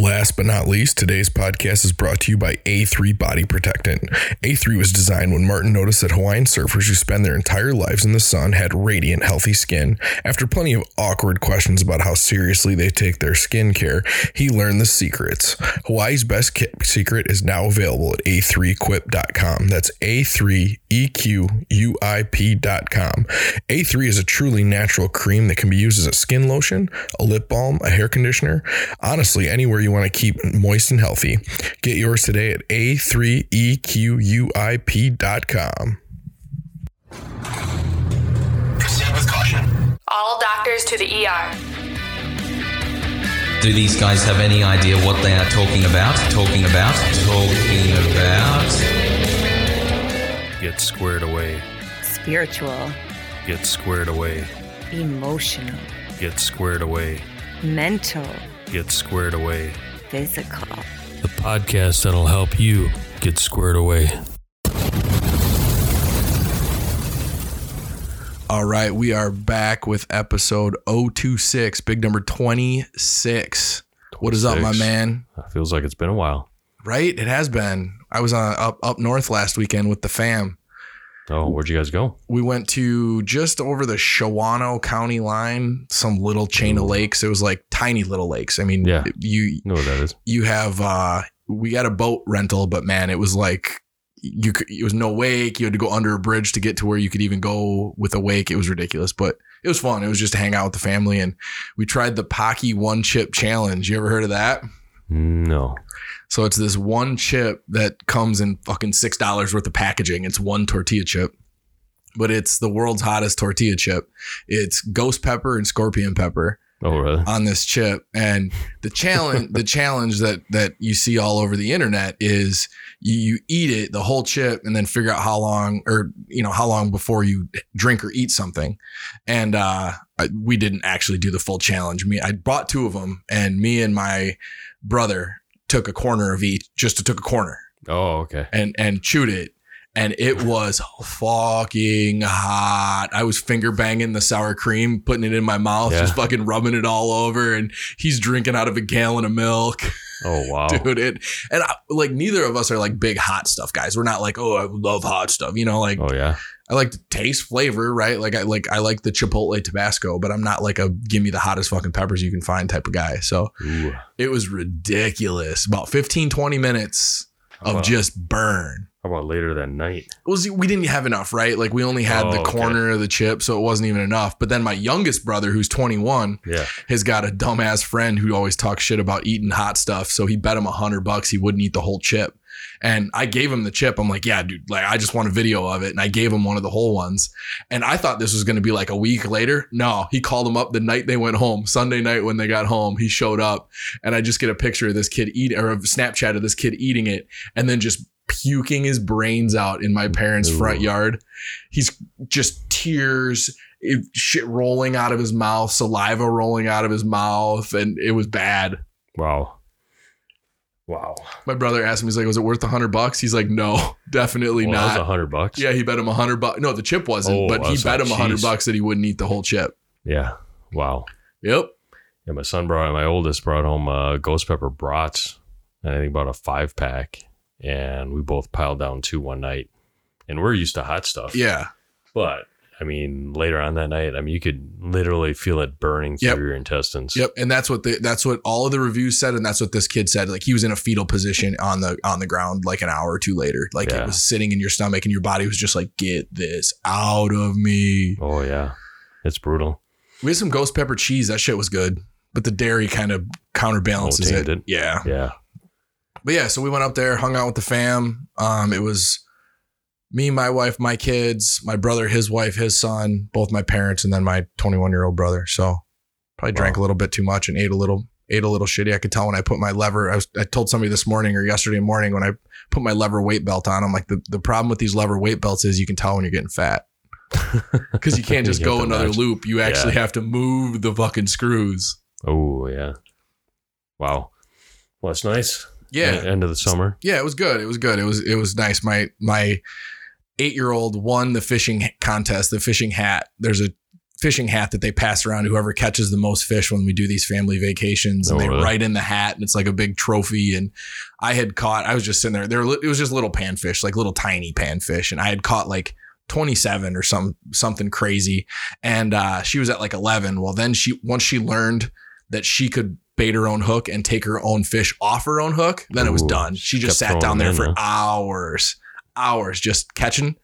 Last but not least, today's podcast is brought to you by A3 Body Protectant. A3 was designed when Martin noticed that Hawaiian surfers who spend their entire lives in the sun had radiant, healthy skin. After plenty of awkward questions about how seriously they take their skin care, he learned the secrets. Hawaii's best secret is now available at a3equip.com. That's A3EQUIP.com. A3 is a truly natural cream that can be used as a skin lotion, a lip balm, a hair conditioner, honestly, anywhere you want to keep moist and healthy. Get yours today at a3equip.com. Proceed with caution. All doctors to the ER. Do these guys have any idea what they are talking about? Talking about? Talking about? Get squared away. spiritual, Get squared away. emotional, Get squared away. mental, Get squared away. physical. The podcast that'll help you get squared away. All right, we are back with episode 026, big number 26. What is up, my 26. man? Feels like it's been a while. Right? It has been. I was on up up north last weekend with the fam. Oh, where'd you guys go? We went to just over the Shawano County line, some little chain of lakes. It was like tiny little lakes. I mean, Yeah. you You know what that is? you have uh we got a boat rental, but man, it was like you could it was no wake. You had to go under a bridge to get to where you could even go with a wake. It was ridiculous, but it was fun. It was just to hang out with the family and we tried the Paqui one chip challenge. You ever heard of that? No. So it's this one chip that comes in fucking six dollars worth of packaging. It's one tortilla chip, but it's the world's hottest tortilla chip. It's ghost pepper and scorpion pepper Oh, really? on this chip. And the challenge, the challenge that that you see all over the internet is you, you eat it, the whole chip, and then figure out how long or you know how long before you drink or eat something. And uh, I, we didn't actually do the full challenge. Me, I bought two of them, and me and my brother took a corner of each, just to took a corner Oh, okay. and and chewed it and it was fucking hot. I was finger banging the sour cream, putting it in my mouth, Yeah. just fucking rubbing it all over and he's drinking out of a gallon of milk. Oh, wow. Dude, it and I, like neither of us are like big hot stuff guys. We're not like, "Oh, I love hot stuff." You know, like Oh, yeah. I like to taste flavor, right? Like I like I like the Chipotle Tabasco, but I'm not like a give me the hottest fucking peppers you can find type of guy. So, Ooh. it was ridiculous. About 15 20 minutes of Wow. just burn How about later that night? It was we didn't have enough, right? Like we only had Oh, the okay. corner of the chip, so it wasn't even enough. But then my youngest brother, who's 21, Yeah. has got a dumbass friend who always talks shit about eating hot stuff. So he bet him a hundred bucks he wouldn't eat the whole chip. And I gave him the chip. I'm like, yeah, dude, like I just want a video of it. And I gave him one of the whole ones. And I thought this was going to be like a week later. No, he called him up the night they went home, Sunday night when they got home. He showed up and I just get a picture of this kid eating or a Snapchat of this kid eating it and then just puking his brains out in my parents' Ooh. front yard. He's just tears, it, shit rolling out of his mouth, saliva rolling out of his mouth, and it was bad. Wow. Wow. My brother asked me, he's like, "Was it worth a hundred bucks?" He's like, "No, definitely Well, that was not." a hundred bucks. yeah, he bet him a hundred bucks. No, the chip wasn't, Oh, but he bet not- him a hundred bucks that he wouldn't eat the whole chip. Yeah. Wow. Yep. Yeah, my son brought my oldest brought home uh, ghost pepper brats, and I think about a five pack, and we both piled down two one night. And we're used to hot stuff. Yeah. But I mean, later on that night, I mean, you could literally feel it burning through your intestines. Yep, and that's what the that's what all of the reviews said, and that's what this kid said. Like he was in a fetal position on the on the ground like an hour or two later. Like Yeah. it was sitting in your stomach, and your body was just like, "Get this out of me." Oh yeah, it's brutal. We had some ghost pepper cheese. That shit was good, but the dairy kind of counterbalances Oh, it. tainted. Yeah, Yeah. but yeah. So we went up there, hung out with the fam. Um, it was me, my wife, my kids, my brother, his wife, his son, both my parents, and then my 21 year old brother. So probably drank Wow. a little bit too much and ate a little ate a little shitty. I could tell when I put my lever. I was I told somebody this morning or yesterday morning when I put my lever weight belt on. I'm like the the problem with these lever weight belts is you can tell when you're getting fat because you can't just You go another match. loop. You actually Yeah. have to move the fucking screws. Oh yeah. Wow. Well, that's nice. Yeah. End of the summer. Yeah, it was good. It was good. It was it was nice. My my eight year old won the fishing contest, the fishing hat. There's a fishing hat that they pass around whoever catches the most fish when we do these family vacations, and Oh, they really? write in the hat, and it's like a big trophy. And I had caught. I was just sitting there. There, it was just little panfish, like little tiny panfish, and I had caught like. 27 or some something crazy and uh she was at like 11 well then she once she learned that she could bait her own hook and take her own fish off her own hook then it was done she just sat down there for hours hours just catching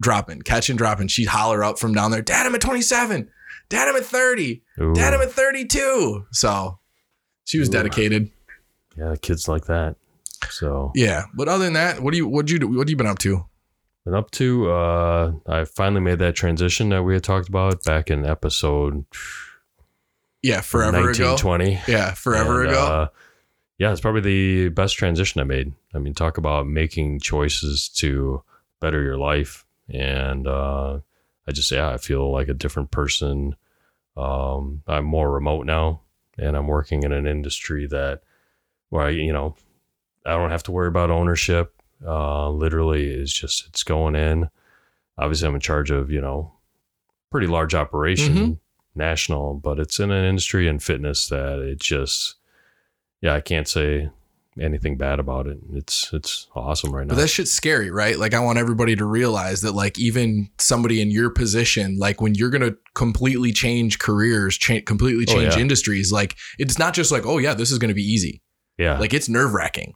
dropping catching dropping she'd holler up from down there dad i'm at 27 dad i'm at 30 Ooh. dad i'm at 32 so she was Ooh. dedicated yeah, kids like that. So yeah but other than that what do you what do you do what you been up to been up to. Uh, I finally made that transition that we had talked about back in episode yeah forever ago 1920. yeah forever And, ago uh, yeah, it's probably the best transition I made. I mean, talk about making choices to better your life. And uh, I just, yeah, I feel like a different person. Um, I'm more remote now, and I'm working in an industry that where I, you know, I don't have to worry about ownership. Uh, literally, is just it's going in. Obviously, I'm in charge of you know pretty large operation, Mhm. national, but it's in an industry and fitness that it just yeah, I can't say anything bad about it. It's it's awesome right now. But that shit's scary, right? Like I want everybody to realize that like even somebody in your position, like when you're gonna completely change careers, cha- completely Oh, change yeah. industries, like it's not just like, oh yeah, this is gonna be easy. yeah, Like it's nerve wracking.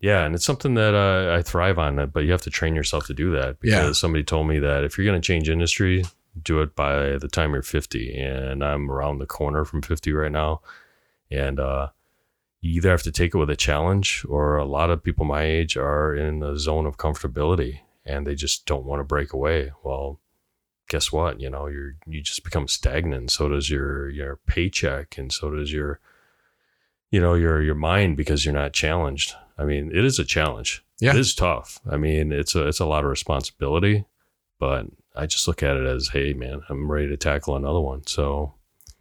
yeah, and it's something that uh, I thrive on. But you have to train yourself to do that because Yeah. somebody told me that if you're going to change industry, do it by the time you're 50. And I'm around the corner from 50 right now, and uh, you either have to take it with a challenge, or a lot of people my age are in a zone of comfortability and they just don't want to break away. Well, guess what? You know, you're you just become stagnant. So does your your paycheck, and so does your you know your your mind because you're not challenged. I mean, it is a challenge. Yeah. It is tough. I mean, it's a it's a lot of responsibility, but I just look at it as, hey, man, I'm ready to tackle another one. So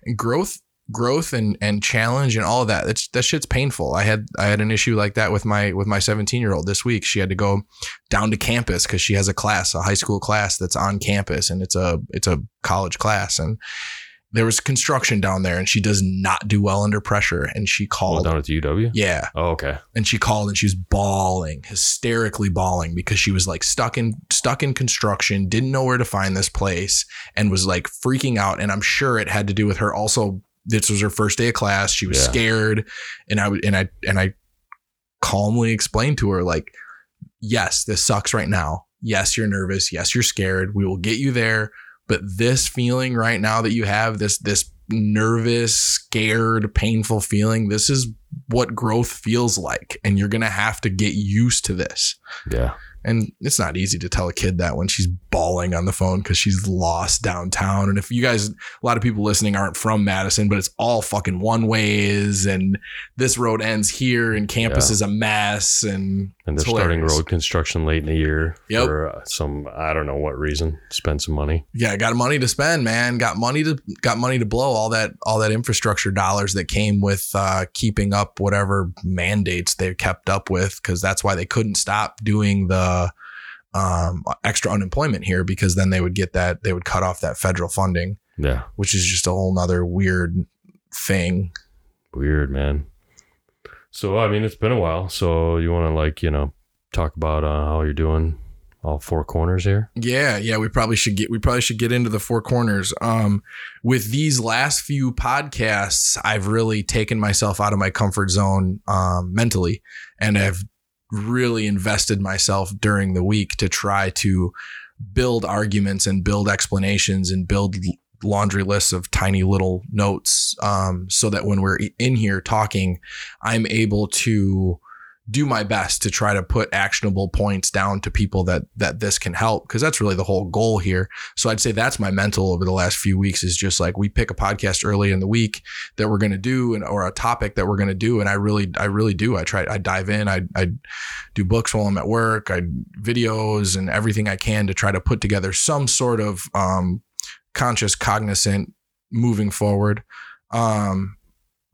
And growth, growth and and challenge and all of that. That's that shit's painful. I had I had an issue like that with my with my 17 year old this week. She had to go down to campus because she has a class, a high school class that's on campus, and it's a it's a college class and. There was construction down there, and she does not do well under pressure. And she all called, down at the UW. yeah, Oh, okay. and she called and she was bawling hysterically bawling because she was like stuck in stuck in construction didn't know where to find this place and was like freaking out and i'm sure it had to do with her also this was her first day of class. She was Yeah. scared. And i and i and i calmly explained to her like yes this sucks right now. Yes you're nervous. Yes you're scared. We will get you there. But this feeling right now that you have this this nervous scared painful feeling this is what growth feels like. And you're going to have to get used to this. Yeah. And it's not easy to tell a kid that when she's bawling on the phone because she's lost downtown. And if you guys, a lot of people listening aren't from Madison, but it's all fucking one ways, and this road ends here, and campus Yeah. is a mess. And, And they're starting road construction late in the year Yep. for uh, some I don't know what reason. Spend some money. Yeah, got money to spend, man. Got money to got money to blow. All that all that infrastructure dollars that came with uh, keeping up whatever mandates they kept up with, because that's why they couldn't stop doing the um, extra unemployment here, because then they would get that they would cut off that federal funding. Yeah. which is just a whole nother weird thing. Weird, man. So I mean, it's been a while. So you want to like you know talk about uh, how you're doing, all four corners here. Yeah, yeah, we probably should get we probably should get into the four corners. Um with these last few podcasts, I've really taken myself out of my comfort zone um mentally and I've really invested myself during the week to try to build arguments and build explanations and build laundry lists of tiny little notes um so that when we're in here talking, I'm able to do my best to try to put actionable points down to people that that this can help because that's really the whole goal here. So I'd say that's my mental over the last few weeks is just like we pick a podcast early in the week that we're going to do and or a topic that we're going to do and I really I really do. I try I dive in, I I do books while I'm at work, I videos and everything I can to try to put together some sort of um conscious cognizant moving forward. Um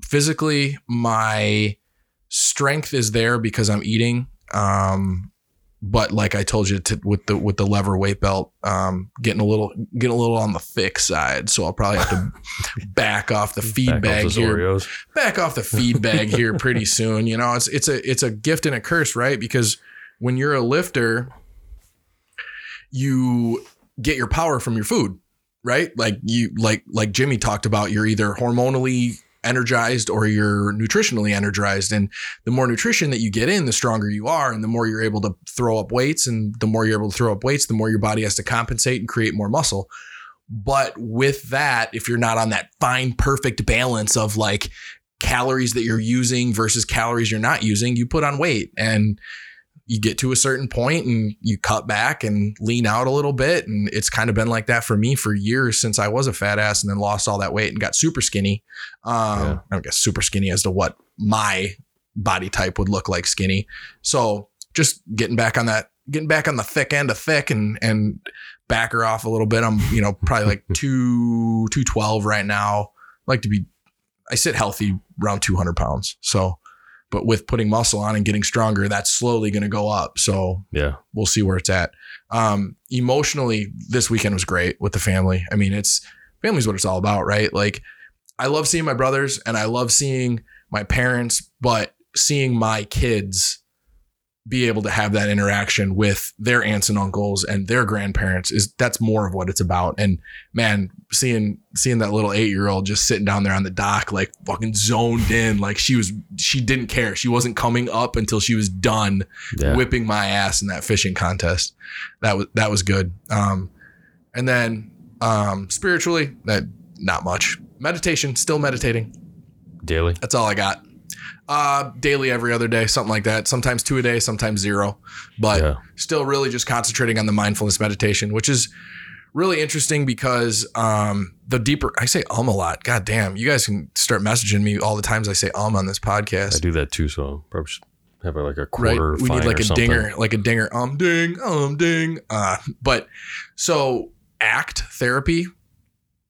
physically my strength is there because I'm eating. Um, but like I told you to, with the with the lever weight belt, um, getting a little getting a little on the thick side. So I'll probably have to back off the feed Back off here. Oreos. Back off the feed bag here pretty soon. You know, it's it's a it's a gift and a curse, right? Because when you're a lifter, you get your power from your food, right? Like you like like Jimmy talked about, you're either hormonally energized or you're nutritionally energized. And the more nutrition that you get in the stronger you are and the more you're able to throw up weights and the more you're able to throw up weights the more your body has to compensate and create more muscle. But with that if you're not on that fine perfect balance of like calories that you're using versus calories you're not using you put on weight. And you get to a certain point and you cut back and lean out a little bit. And it's kind of been like that for me for years since I was a fat ass and then lost all that weight and got super skinny. Um, Yeah. I guess super skinny as to what my body type would look like skinny. So just getting back on that, getting back on the thick end of thick and, and back her off a little bit. I'm, you know, probably like two, 212 right now. like to be, I sit healthy around 200 pounds. So, but with putting muscle on and getting stronger, that's slowly going to go up. So Yeah. we'll see where it's at. Um, emotionally, this weekend was great with the family. I mean, it's family's what it's all about, right? Like, I love seeing my brothers and I love seeing my parents, but seeing my kids be able to have that interaction with their aunts and uncles and their grandparents is that's more of what it's about. And man, seeing seeing that little eight year old just sitting down there on the dock, like fucking zoned in, like she was she didn't care. She wasn't coming up until she was done Yeah. whipping my ass in that fishing contest. That was that was good. Um, and then um, spiritually, that not much. Meditation, still meditating. Daily. That's all I got. Uh, daily, every other day, something like that. Sometimes two a day, sometimes zero. But Yeah. still, really just concentrating on the mindfulness meditation, which is really interesting because um, the deeper I say um a lot. God damn, you guys can start messaging me all the times I say um on this podcast. I do that too. So probably should have like a quarter. right? We need like a something. dinger, like a dinger, um ding, um ding. Uh, but so ACT therapy,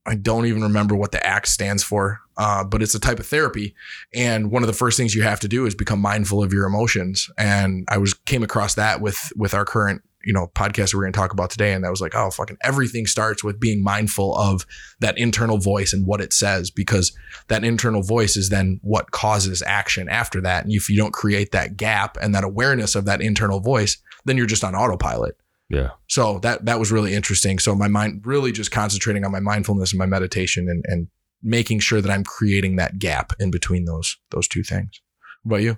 I don't even remember what the ACT stands for, uh, but it's a type of therapy. And one of the first things you have to do is become mindful of your emotions. And I was came across that with with our current you know podcast we're going to talk about today, and that was like, oh fucking everything starts with being mindful of that internal voice and what it says because that internal voice is then what causes action after that. And if you don't create that gap and that awareness of that internal voice, then you're just on autopilot. Yeah. So that that was really interesting. So my mind really just concentrating on my mindfulness and my meditation and and making sure that I'm creating that gap in between those those two things. What about you?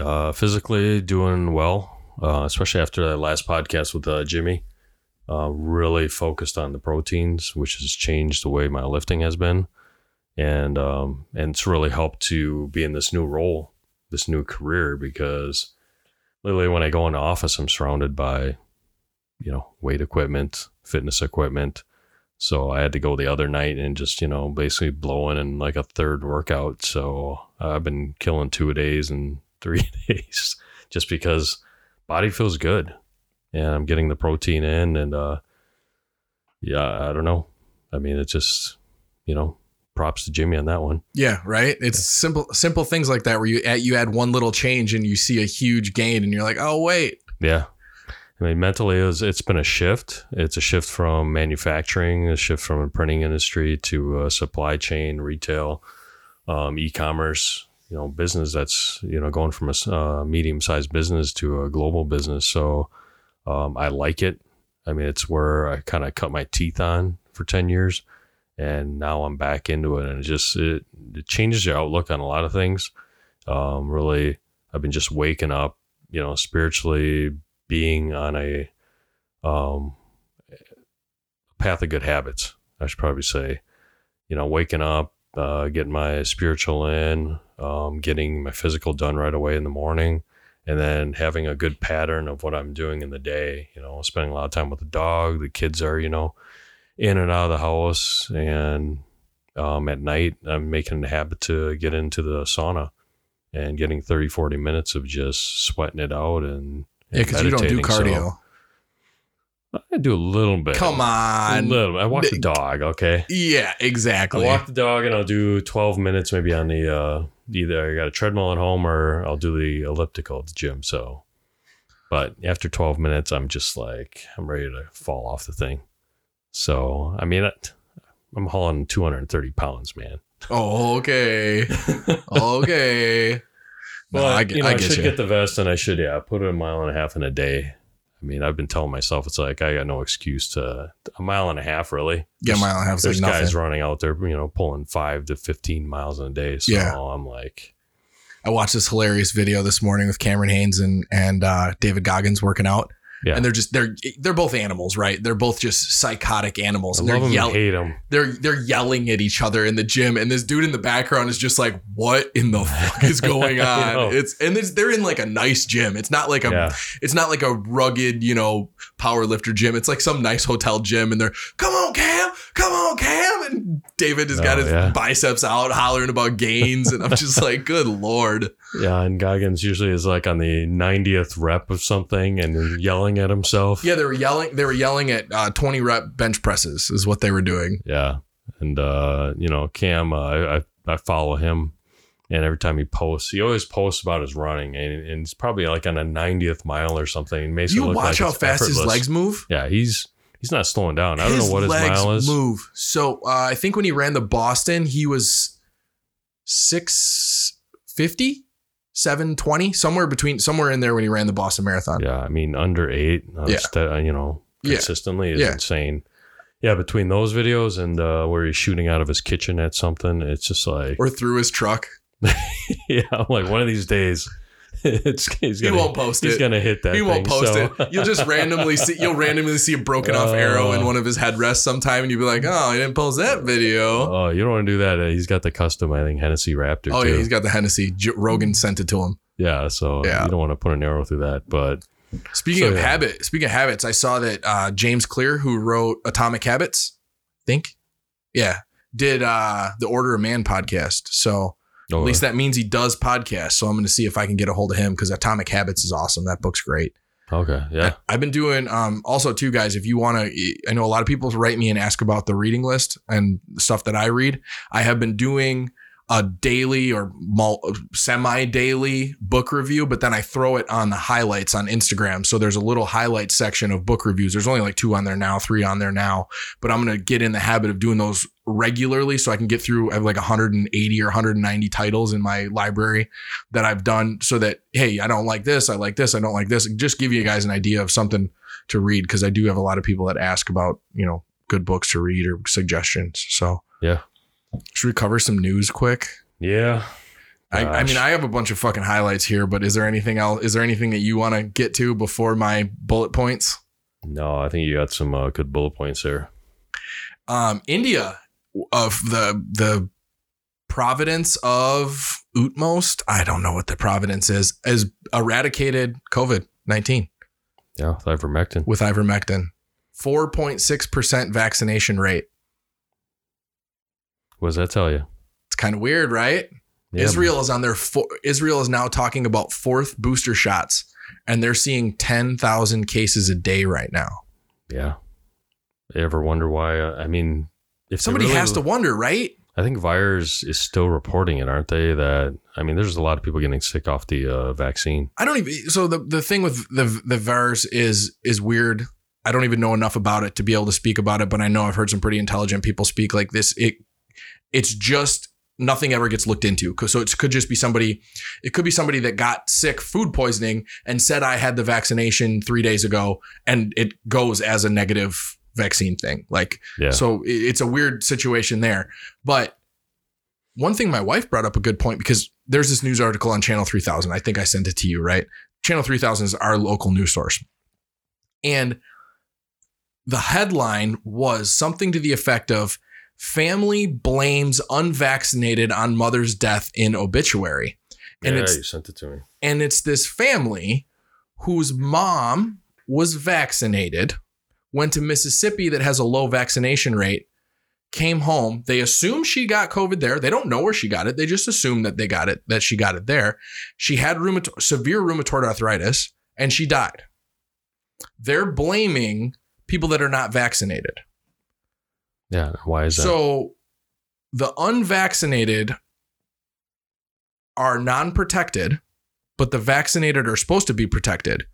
Uh, physically doing well, uh, especially after that last podcast with uh, Jimmy. Uh, really focused on the proteins, which has changed the way my lifting has been, and um, and it's really helped to be in this new role, this new career. Because literally, when I go into office, I'm surrounded by, you know, weight equipment, fitness equipment. So I had to go the other night and just, you know, basically blowing in like a third workout. So I've been killing two days and three days just because body feels good and I'm getting the protein in and uh yeah, I don't know. I mean, it's just, you know, props to Jimmy on that one. Yeah, right. It's simple simple things like that where you add, you add one little change and you see a huge gain and you're like, oh wait, Yeah. I mean, mentally, it's, it's been a shift. It's a shift from manufacturing, a shift from a printing industry to uh, supply chain, retail, um, e-commerce. you know business that's you know going from a uh, medium-sized business to a global business. So um, I like it. I mean, it's where I kind of cut my teeth on for ten years, and now I'm back into it, and it just it, it changes your outlook on a lot of things. Um, really, I've been just waking up, you know, spiritually being on a um, path of good habits. I should probably say, you know, waking up, uh, getting my spiritual in, um, getting my physical done right away in the morning, and then having a good pattern of what I'm doing in the day. You know, spending a lot of time with the dog. The kids are, you know, in and out of the house, and um, at night, I'm making a habit to get into the sauna and getting 30, 40 minutes of just sweating it out and Yeah, because you don't do meditating. So cardio. I do a little bit. Come on, A little. I walk the dog. Okay. Yeah, exactly. I walk the dog and I'll do 12 minutes maybe on the uh either I got a treadmill at home or I'll do the elliptical at the gym. So but after 12 minutes I'm just like I'm ready to fall off the thing. So I mean I'm hauling 230 pounds, man. Oh, okay. okay. No, Well, I, I, get- you know, I I, should you. get the vest and I should yeah put it a mile and a half in a day. I mean, I've been telling myself it's like I got no excuse to a mile and a half really. yeah, mile and a half is like There's nothing. guys running out there, you know, pulling five to fifteen miles in a day. So Yeah. I'm like, I watched this hilarious video this morning with Cameron Hanes and and uh, David Goggins working out. Yeah. And they're just they're they're both animals, right? They're both just psychotic animals. I And they're yelling. hate them. they're they're yelling at each other in the gym, and this dude in the background is just like, "What in the fuck is going on?" it's and it's, they're in like a nice gym. It's not like a Yeah. it's not like a rugged, you know, power lifter gym. It's like some nice hotel gym, and they're, "Come on, Cam, come on, Cam," and David has got Oh, his yeah. biceps out, hollering about gains, and I'm just like, "Good lord." Yeah, and Goggins usually is like on the 90th rep of something and yelling at himself. Yeah, they were yelling. They were yelling at uh, 20 rep bench presses is what they were doing. Yeah. And uh, you know, Cam, uh, I, I I follow him, and every time he posts, he always posts about his running, and, and it's probably like on a 90th mile or something. It makes You watch like how fast his legs move. Yeah, he's he's not slowing down. I don't know what his legs mile is. Move. So uh, I think when he ran the Boston, he was 650, 720, somewhere between somewhere in there when he ran the Boston Marathon. Yeah, I mean under eight, uh, Yeah. st- uh, you know, Yeah. consistently is Yeah. insane. Yeah, between those videos and uh, where he's shooting out of his kitchen at something, it's just like, Or through his truck. yeah, I'm like one of these days, it's he's He gonna, won't post he's it. He's gonna hit that. he won't thing, post so- it. You'll just randomly see you'll randomly see a broken off arrow in Oh. one of his headrests sometime, and you'll be like, "Oh, he didn't post that video." Oh, you don't want to do that. Uh, He's got the custom, I think, Hennessy Raptor. Oh too. yeah, he's got the Hennessy. J- Rogan sent it to him. yeah. So Yeah. you don't want to put an arrow through that. But Speaking So, of yeah. habit, speaking of habits, I saw that uh, James Clear, who wrote Atomic Habits, think, yeah, did uh, the Order of Man podcast. So oh, at least that means he does podcasts. So I'm going to see if I can get a hold of him because Atomic Habits is awesome. That book's great. okay, yeah, I've been doing um, also too, guys. If you want to, I know a lot of people write me and ask about the reading list and stuff that I read. I have been doing a daily or semi daily book review, but then I throw it on the highlights on Instagram. So there's a little highlight section of book reviews. There's only like two on there now, three on there now, but I'm going to get in the habit of doing those regularly so I can get through. I have like 180 or 190 titles in my library that I've done so that, hey, I don't like this. I like this. I don't like this. Just give you guys an idea of something to read because I do have a lot of people that ask about, you know, good books to read or suggestions. So, Yeah. Should we cover some news quick? yeah. I, I mean, I have a bunch of fucking highlights here, but is there anything else? Is there anything that you want to get to before my bullet points? no, I think you got some uh, good bullet points there. Um, India of the the providence of Utmost. I don't know what the providence is. Has eradicated COVID nineteen Yeah, with ivermectin. with ivermectin. Four point six percent vaccination rate. What does that tell you? It's kind of weird, right? Yeah, Israel is on their fo- Israel is now talking about fourth booster shots, and they're seeing ten thousand cases a day right now. Yeah. You ever wonder why? Uh, I mean, if Somebody really- has to wonder, right? I think VAERS is still reporting it, aren't they? That I mean, there's a lot of people getting sick off the uh, vaccine. I don't even. So the the thing with the the VAERS is is weird. I don't even know enough about it to be able to speak about it, but I know I've heard some pretty intelligent people speak like this. It it's just nothing ever gets looked into. So it could just be somebody, it could be somebody that got sick food poisoning and said I had the vaccination three days ago, and it goes as a negative vaccine thing. Like, Yeah. so it's a weird situation there. But one thing my wife brought up a good point because there's this news article on Channel 3000. I think I sent it to you, right? Channel 3000 is our local news source. And the headline was something to the effect of family blames unvaccinated on mother's death in obituary. And yeah, you sent it to me. and it's this family whose mom was vaccinated, went to Mississippi that has a low vaccination rate, came home. They assume she got COVID there. They don't know where she got it. They just assume that they got it, that she got it there. She had rheumatoid, severe rheumatoid arthritis and she died. They're blaming people that are not vaccinated. Yeah. Why is that? So the unvaccinated are non protected, but the vaccinated are supposed to be protected,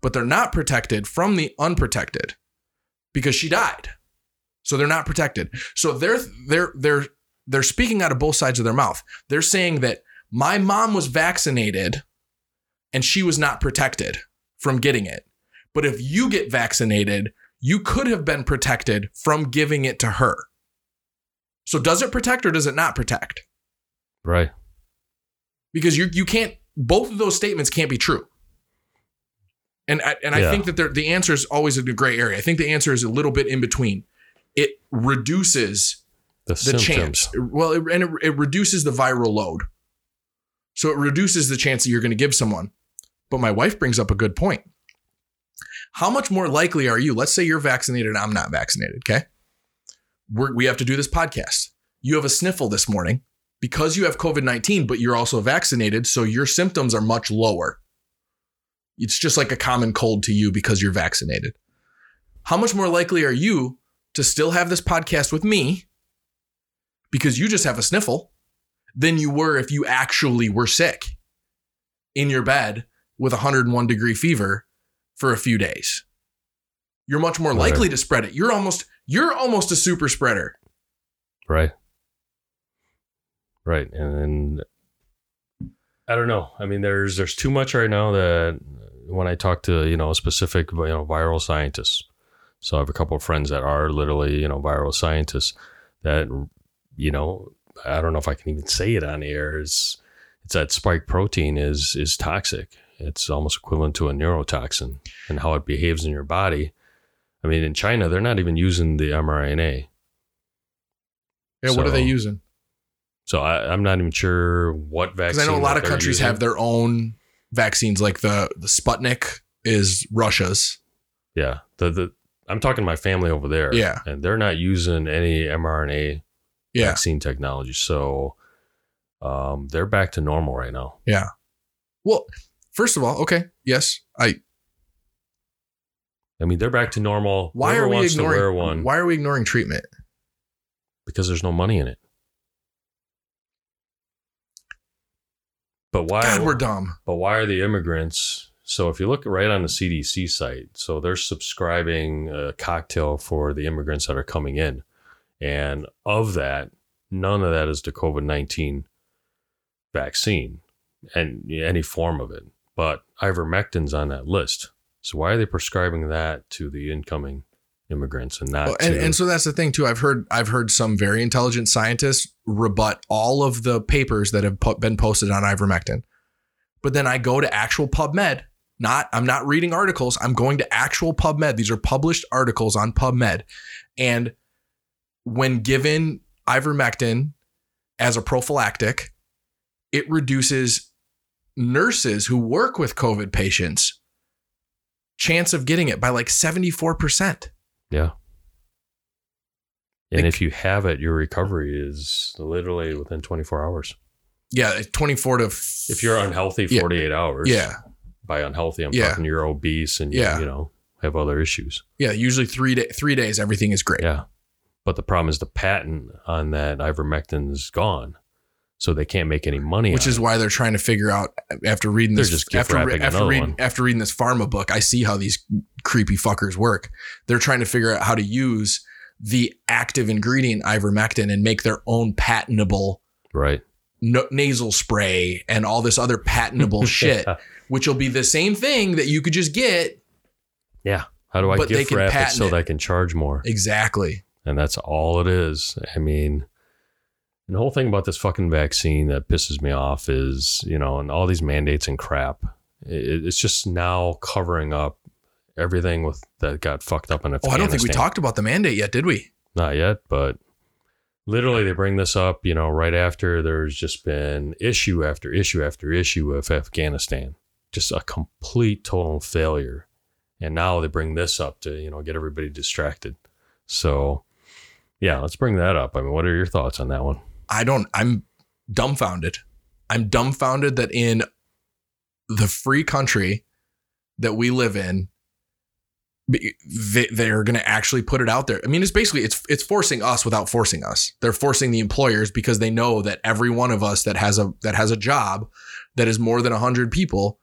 but they're not protected from the unprotected because she died. So they're not protected. So they're they're they're they're speaking out of both sides of their mouth. They're saying that my mom was vaccinated and she was not protected from getting it. But if you get vaccinated, you could have been protected from giving it to her. So does it protect or does it not protect? right. Because you you can't both of those statements can't be true. And I, and I Yeah. think that the answer is always in a gray area. I think the answer is a little bit in between. It reduces The, the chance. Well, it, and it, it reduces the viral load. So it reduces the chance that you're going to give someone. But my wife brings up a good point. How much more likely are you? Let's say you're vaccinated and I'm not vaccinated. Okay. We're, we have to do this podcast. You have a sniffle this morning because you have COVID 19, but you're also vaccinated. So your symptoms are much lower. It's just like a common cold to you because you're vaccinated. How much more likely are you to still have this podcast with me because you just have a sniffle than you were if you actually were sick in your bed with a 101 degree fever for a few days. You're much more Right. likely to spread it. You're almost you're almost a super spreader. Right. Right. And I don't know. I mean, there's there's too much right now that when I talk to you know specific you know viral scientists, so I have a couple of friends that are literally you know viral scientists that you know I don't know if I can even say it on air. Is it's that spike protein is is toxic. It's almost equivalent to a neurotoxin and how it behaves in your body. I mean, in China, they're not even using the mRNA. Yeah, what are they using? So I, I'm not even sure what vaccine. Because. I know a lot of countries using. have their own vaccines, like the the Sputnik is Russia's. Yeah, the the I'm talking to my family over there. Yeah. and they're not using any mRNA Yeah, vaccine technology. So, um, they're back to normal right now. yeah. Well, first of all, okay, yes, I. I mean, they're back to normal. Why Whoever are we wants to wear ignoring? one Why are we ignoring treatment? because there's no money in it. But why? God, we're dumb. But why are the immigrants? So if you look right on the CDC site, so they're subscribing a cocktail for the immigrants that are coming in, and of that, none of that is the COVID nineteen vaccine and any form of it. But ivermectin's on that list. So why are they prescribing that to the incoming immigrants and not Well, and, and so that's the thing too. I've heard I've heard some very intelligent scientists rebut all of the papers that have po- been posted on ivermectin. But then I go to actual PubMed. Not I'm not reading articles. I'm going to actual PubMed. These are published articles on PubMed. And when given ivermectin as a prophylactic, it reduces nurses who work with COVID patients chance of getting it by like 74%. Yeah. And Like- if you have it, your recovery is literally within 24 hours. Yeah, 24 to if you're unhealthy Yeah. 48 hours Yeah. by unhealthy i'm Yeah. talking you're obese and Yeah. you, you know have other issues Yeah, usually 3 day, 3 days everything is great. yeah but the problem is the patent on that ivermectin is gone so they can't make any money Which is it. why they're trying to figure out uh, after reading They're this just after, after, reading, one. after reading this pharma book, I see how these creepy fuckers work. They're trying to figure out how to use the active ingredient ivermectin and make their own patentable Right. no, nasal spray and all this other patentable shit, which will be the same thing that you could just get. Yeah. How do I But gift wrap it patent so it. that I can charge more? Exactly. And that's all it is. I mean, and the whole thing about this fucking vaccine that pisses me off is, you know, and all these mandates and crap. It, it's just now covering up everything with that got fucked up in Afghanistan. Oh, I don't think we talked about the mandate yet, did we? Not yet, but literally they bring this up, you know, right after there's just been issue after issue after issue with Afghanistan. Just a complete total failure. And now they bring this up to, you know, get everybody distracted. So yeah, let's bring that up. I mean, what are your thoughts on that one? I don't. I'm dumbfounded. I'm dumbfounded that in the free country that we live in, they, they're going to actually put it out there. I mean, it's basically it's it's forcing us without forcing us. They're forcing the employers because they know that every one of us that has a that has a job that is more than hundred people,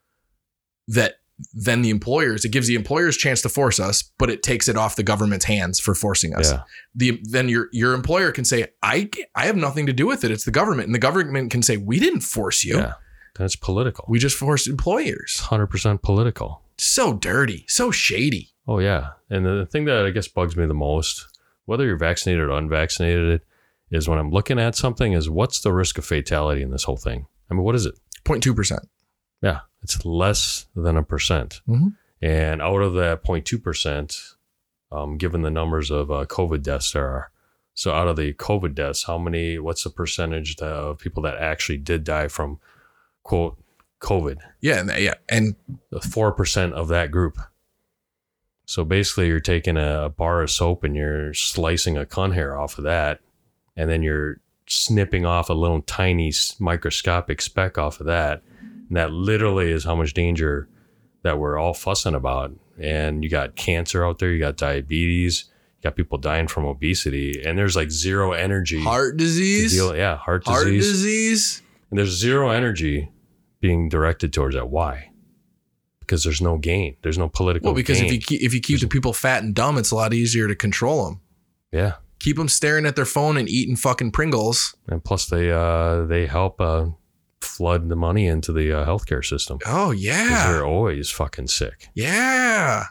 that then the employers it gives the employers chance to force us, but it takes it off the government's hands for forcing us Yeah. the then your your employer can say I I have nothing to do with it. It's the government, and the government can say we didn't force you. Yeah. That's political. We just forced employers. 100% political. So dirty, so shady. Oh yeah, and the thing that I guess bugs me the most, whether you're vaccinated or unvaccinated, is when I'm looking at something is what's the risk of fatality in this whole thing? I mean, what is it? 0.2 percent. Yeah, it's less than a percent, Mhm. and out of that 0.2 percent, um, given the numbers of uh, COVID deaths there are, so out of the COVID deaths, how many? What's the percentage of people that actually did die from quote COVID? Yeah, and yeah, and four percent of that group. So basically, you're taking a bar of soap and you're slicing a cunt hair off of that, and then you're snipping off a little tiny microscopic speck off of that, and that literally is how much danger that we're all fussing about. And you got cancer out there, you got diabetes, you got people dying from obesity, and there's like zero energy. heart disease, deal, yeah, heart heart disease. disease. And there's zero energy being directed towards that. Why? Because there's no gain. There's no political. Gain. Well, because if you keep, if you keep the people fat and dumb, it's a lot easier to control them. yeah, Keep them staring at their phone and eating fucking Pringles. and plus they uh they help uh flood the money into the uh, healthcare system Oh yeah, they're always fucking sick. yeah.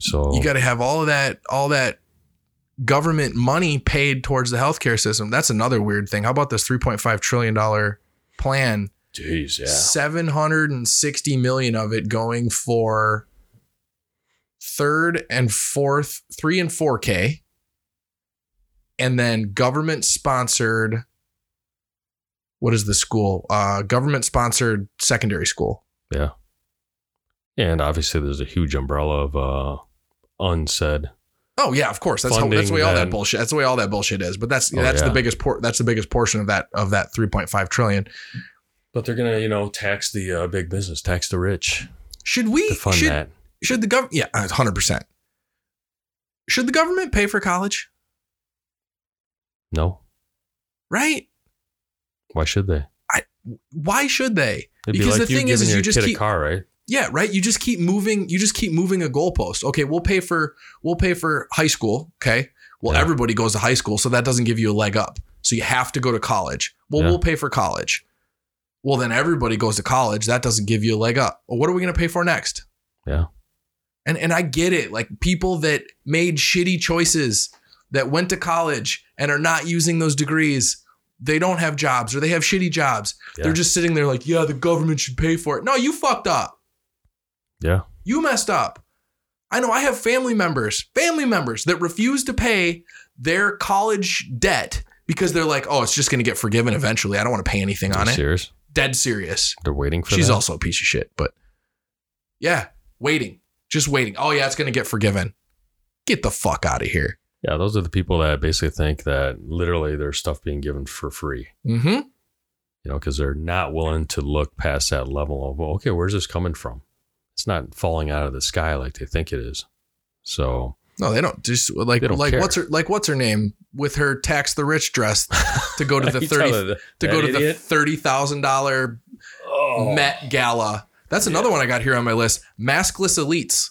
So You got to have all of that, all that government money paid towards the healthcare system. That's another weird thing. How about this 3.5 trillion dollar plan? jeez, yeah, 760 million of it going for third and fourth, three and 4K, and then government sponsored. What is the school? Uh, government sponsored secondary school. yeah. And obviously, there's a huge umbrella of uh unsaid. Oh yeah, of course. That's how, that's the way all that bullshit. That's the way all that bullshit is. But that's Oh, that's the biggest por- that's the biggest portion of that of that 3.5 trillion. But they're gonna, you know, tax the uh, big business, tax the rich Should we fund should that. should the government yeah, 100%. Should the government pay for college? No, Right? Why should they? Why should they? It'd Because be like the thing is, is you just keep a car, right? Yeah, right. You just keep moving. You just keep moving a goalpost. Okay, we'll pay for we'll pay for high school. Okay, well Yeah. everybody goes to high school, so that doesn't give you a leg up. So you have to go to college. Well, Yeah. we'll pay for college. Well, then everybody goes to college. That doesn't give you a leg up. Well, what are we going to pay for next? Yeah. And and I get it. Like people that made shitty choices that went to college and are not using those degrees, they don't have jobs or they have shitty jobs. Yeah. They're just sitting there like, yeah, the government should pay for it. No, you fucked up. Yeah. You messed up. I know I have family members, family members that refuse to pay their college debt because they're like, oh, it's just going to get forgiven eventually. I don't want to pay anything on you it. serious? Dead serious. They're waiting for that. She's that? also a piece of shit, but yeah, waiting, just waiting. Oh, yeah, it's going to get forgiven. Get the fuck out of here. Yeah, those are the people that basically think that literally there's stuff being given for free, Mm-hmm. you know, because they're not willing to look past that level of, well, okay, where's this coming from? It's not falling out of the sky like they think it is. So, No, they don't. Just like don't like care. what's her like what's her name with her tax the rich dress to go to the thirty her to go that to the idiot? thirty thousand dollar Oh, Met Gala. That's another one I got here on my list. Maskless elites.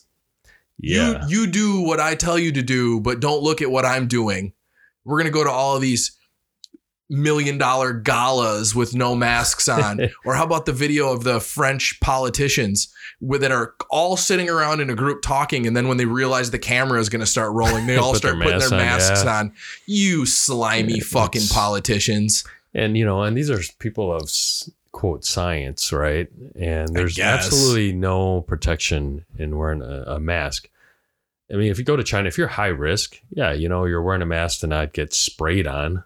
Yeah. You you do what I tell you to do, but don't look at what I'm doing. We're gonna go to all of these million dollar galas with no masks on? or how about the video of the French politicians with, that are all sitting around in a group talking, and then when they realize the camera is going to start rolling, they all Put their start putting their masks on, masks yeah. on. You slimy fucking politicians. And you know, and these are people of quote science, right? And there's absolutely no protection in wearing a, a mask. I mean, if you go to China, if you're high risk, yeah, you know, you're wearing a mask to not get sprayed on,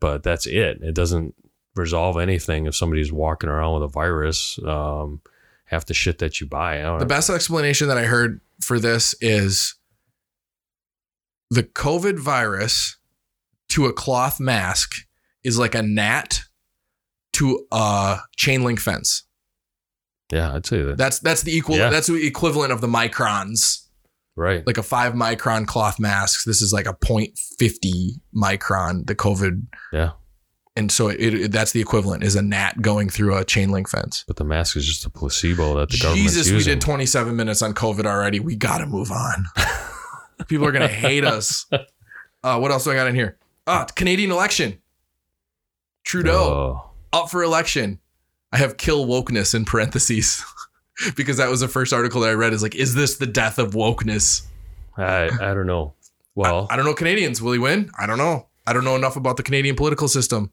but that's it. It doesn't resolve anything if somebody's walking around with a virus. Um, half the shit that you buy, I don't The know. best explanation that I heard for this is the COVID virus to a cloth mask is like a gnat to a chain link fence. Yeah, I'd say that. That's that's the equal Yeah. that's the equivalent of the microns. right. Like a five micron cloth mask. This is like a 0.50 micron, the COVID. Yeah. And so it, it that's the equivalent is a gnat going through a chain link fence. But the mask is just a placebo that the government's Jesus, we did 27 minutes on COVID already. We got to move on. People are going to hate us. Uh, what else do I got in here? Ah, Canadian election. Trudeau Oh. Up for election. I have kill wokeness in parentheses because that was the first article that I read. Is like, is this the death of wokeness? I I don't know. Well, I, I don't know Canadians. Will he win? I don't know. I don't know enough about the Canadian political system.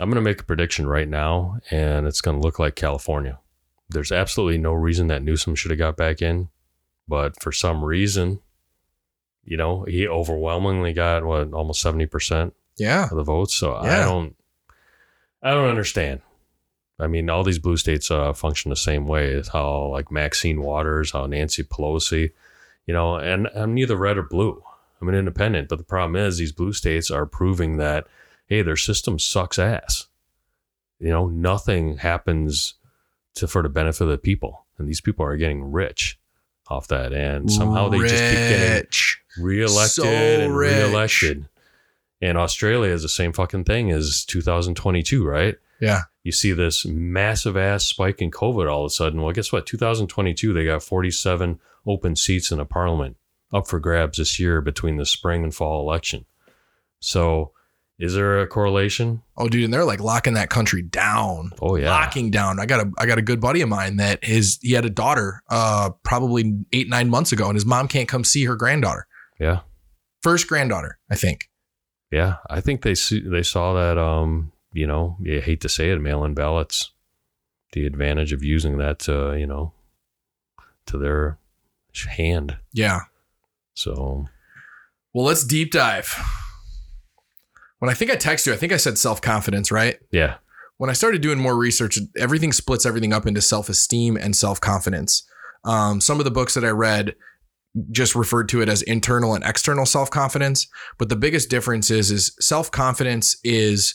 I'm going to make a prediction right now, and it's going to look like California. There's absolutely no reason that Newsom should have got back in, but for some reason, you know, he overwhelmingly got what almost seventy percent Yeah. of the votes. So I don't, I don't understand. I mean, all these blue states uh, function the same way. It's how like Maxine Waters, how Nancy Pelosi, you know, and I'm neither red or blue. I'm an independent, but the problem is these blue states are proving that hey, their system sucks ass. You know, nothing happens to for the benefit of the people, and these people are getting rich off that, and somehow they just keep getting reelected So and rich. reelected. And Australia is the same fucking thing as 2022, right? Yeah. You see this massive ass spike in COVID all of a sudden. Well, guess what? 2022, they got 47 open seats in a parliament up for grabs this year between the spring and fall election. So, is there a correlation? Oh, dude, and they're like locking that country down. Oh, yeah. locking down. I got a I got a good buddy of mine that his he had a daughter uh probably eight nine months ago, and his mom can't come see her granddaughter, Yeah. first granddaughter, I think. Yeah. I think they see, they saw that, um, you know, you hate to say it, mail in ballots, the advantage of using that to, you know, to their hand. Yeah. So, Well, let's deep dive. When I think I text you, I think I said self confidence, right? yeah. When I started doing more research, everything splits everything up into self esteem and self confidence. Um, some of the books that I read just referred to it as internal and external self confidence, but the biggest difference is is self confidence is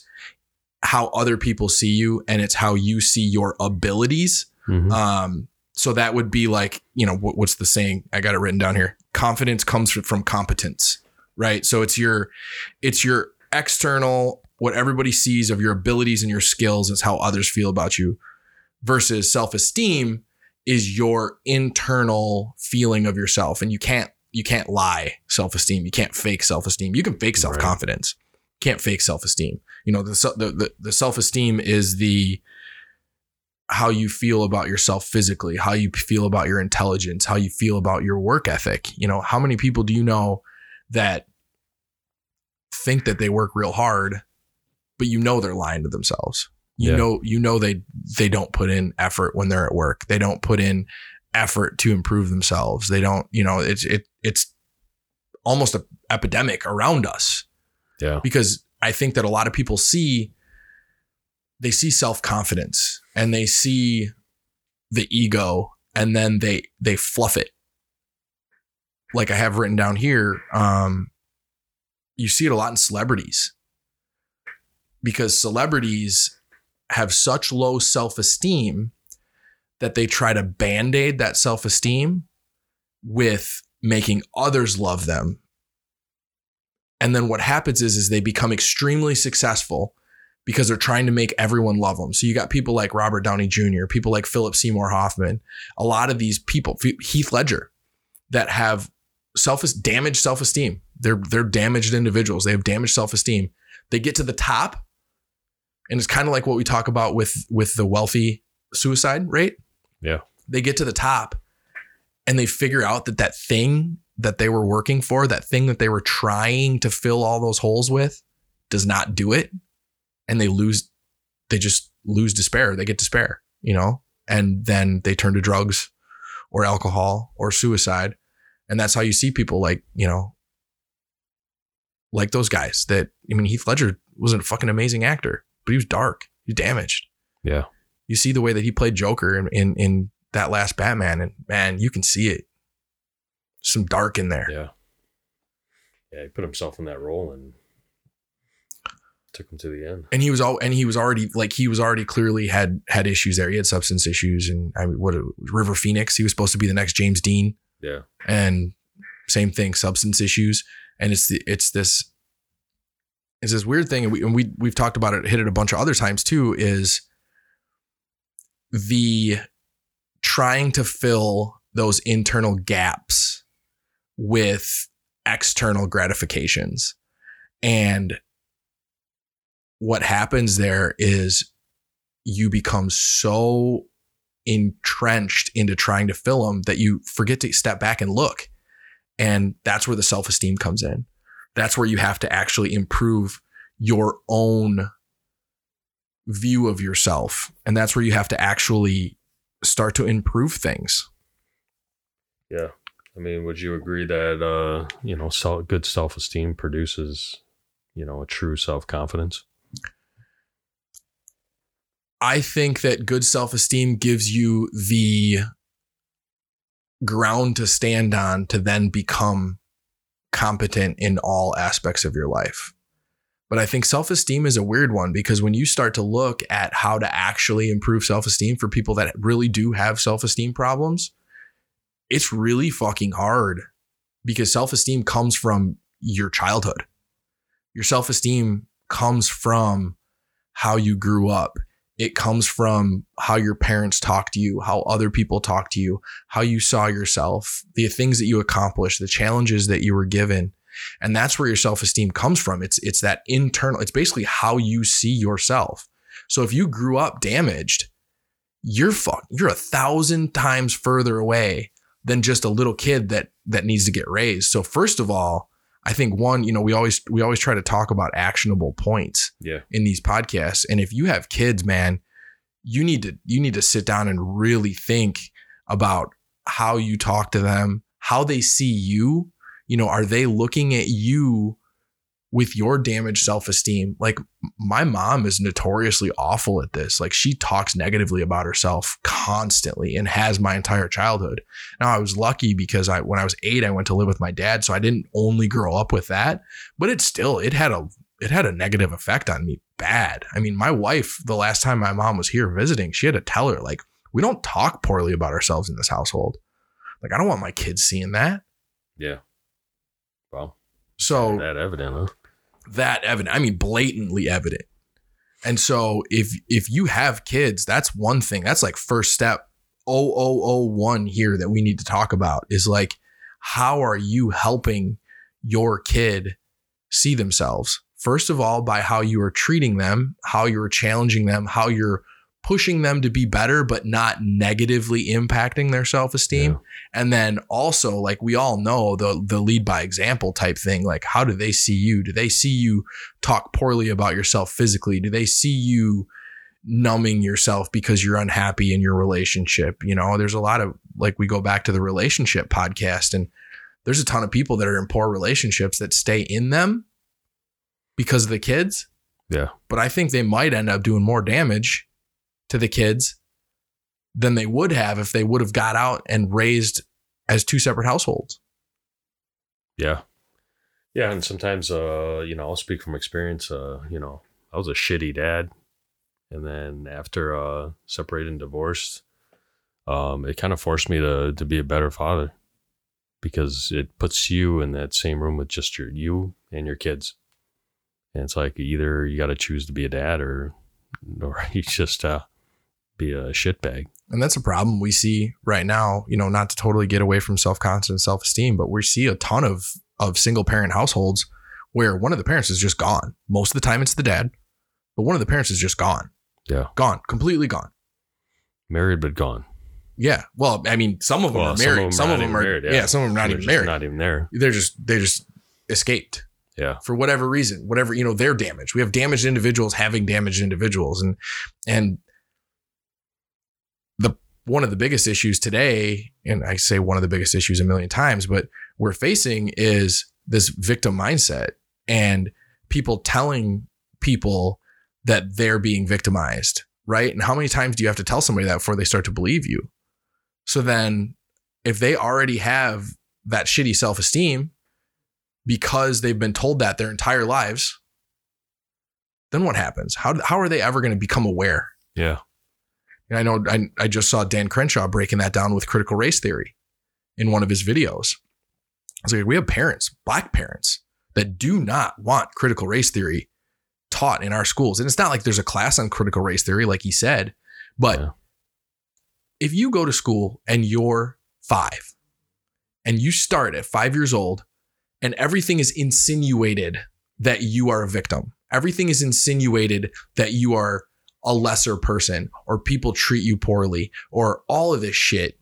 how other people see you, and it's how you see your abilities. Mhm. Um, so that would be like, you know, what, what's the saying? I got it written down here. Confidence comes from competence, right? So it's your, it's your external, what everybody sees of your abilities and your skills is how others feel about you versus self-esteem is your internal feeling of yourself. And you can't, you can't lie self-esteem. You can't fake self-esteem. You can fake self-confidence. Can't fake self-esteem. You know, the, the, the, the self-esteem is the, how you feel about yourself physically, how you feel about your intelligence, how you feel about your work ethic. You know, how many people do you know that think that they work real hard, but you know they're lying to themselves. You Yeah. know, you know they they don't put in effort when they're at work. They don't put in effort to improve themselves. They don't, you know, it's it it's almost a epidemic around us Yeah. because I think that a lot of people see they see self-confidence and they see the ego and then they they fluff it. Like I have written down here, um you see it a lot in celebrities. Because celebrities have such low self-esteem that they try to band-aid that self-esteem with making others love them and then what happens is, is they become extremely successful because they're trying to make everyone love them. So you got people like Robert Downey Jr., people like Philip Seymour Hoffman, a lot of these people, Heath Ledger, that have self damaged self esteem. They're they're damaged individuals. They have damaged self esteem. They get to the top, And it's kind of like what we talk about with with the wealthy suicide rate. Yeah. They get to the top and they figure out that that thing that they were working for, that thing that they were trying to fill all those holes with does not do it and they lose they just lose despair. They get despair, you know? And then they turn to drugs or alcohol or suicide. And that's how you see people like, you know, like those guys that I mean Heath Ledger was a fucking amazing actor, but he was dark. He was damaged. Yeah. You see the way that he played Joker in in, in that last Batman, and man, you can see it. Some dark in there. Yeah. Yeah. He put himself in that role and took him to the end. And he was all and he was already like he was already clearly had had issues there. He had substance issues and I mean what River Phoenix, he was supposed to be the next James Dean. Yeah. and same thing substance issues and it's the, it's this it's this weird thing and we and we we've talked about it hit it a bunch of other times too is the trying to fill those internal gaps with external gratifications and what happens there is you become so entrenched into trying to fill them that you forget to step back and look. And that's where the self esteem comes in. That's where you have to actually improve your own view of yourself. And that's where you have to actually start to improve things. Yeah. I mean, would you agree that, uh, you know, good self esteem produces, you know, a true self confidence? I think that good self esteem gives you the ground to stand on to then become competent in all aspects of your life. But I think self esteem is a weird one because when you start to look at how to actually improve self esteem for people that really do have self esteem problems, it's really fucking hard because self esteem comes from your childhood. Your self esteem comes from how you grew up. It comes from how your parents talk to you, how other people talk to you, how you saw yourself, the things that you accomplished, the challenges that you were given. And that's where your self-esteem comes from. It's it's that internal, it's basically how you see yourself. So if you grew up damaged, you're fuck, you're a thousand times further away than just a little kid that that needs to get raised. So first of all, I think one, you know, we always we always try to talk about actionable points Yeah. in these podcasts. And if you have kids, man, you need to you need to sit down and really think about how you talk to them, how they see you. You know, are they looking at you with your damaged self-esteem? Like my mom is notoriously awful at this. Like she talks negatively about herself constantly and has my entire childhood. Now I was lucky because I when I was 8 I went to live with my dad, so I didn't only grow up with that, but it still it had a it had a negative effect on me bad. I mean, my wife, the last time my mom was here visiting, she had to tell her, like, we don't talk poorly about ourselves in this household. Like, I don't want my kids seeing that. Yeah. Well, So that evident, huh? That evident, I mean, blatantly evident. And so if if you have kids, that's one thing. That's like first step 0001 here that we need to talk about is like, how are you helping your kid see themselves? First of all, by how you are treating them, how you're challenging them, how you're pushing them to be better, but not negatively impacting their self esteem. Yeah. And then also, like we all know, the the lead by example type thing. Like, how do they see you? Do they see you talk poorly about yourself physically? Do they see you numbing yourself because you're unhappy in your relationship? You know, there's a lot of like we go back to the relationship podcast, and there's a ton of people that are in poor relationships that stay in them because of the kids. Yeah. But I think they might end up doing more damage to the kids than they would have if they would have got out and raised as two separate households. Yeah. Yeah. And sometimes, uh, you know, I'll speak from experience. Uh, you know, I was a shitty dad. And then after uh separated and divorced, um, it kind of forced me to to be a better father because it puts you in that same room with just your you and your kids. And it's like either you got to choose to be a dad or or you just uh be a shitbag. And that's a problem we see right now, you know, not to totally get away from self-confidence, self-esteem, but we see a ton of of single parent households where one of the parents is just gone. Most of the time it's the dad. but one of the parents is just gone. Yeah. Gone, completely gone. Married but gone. Yeah. Well, I mean, some of them Well, are married. Some of them, even are married, yeah. Some of them not They're even married. Not even there. They're just they just escaped Yeah. for whatever reason, whatever you know, they're damaged. We have damaged individuals having damaged individuals, and and one of the biggest issues today, and I say one of the biggest issues a million times, but we're facing is this victim mindset and people telling people that they're being victimized, right? And how many times do you have to tell somebody that before they start to believe you? So then, if they already have that shitty self esteem because they've been told that their entire lives, then what happens? How, how are they ever going to become aware? Yeah. And I know I, I just saw Dan Crenshaw breaking that down with critical race theory in one of his videos. It's like we have parents, black parents, that do not want critical race theory taught in our schools. And it's not like there's a class on critical race theory, like he said, but Yeah. if you go to school and you're five and you start at five years old and everything is insinuated that you are a victim, everything is insinuated that you are a lesser person or people treat you poorly or all of this shit.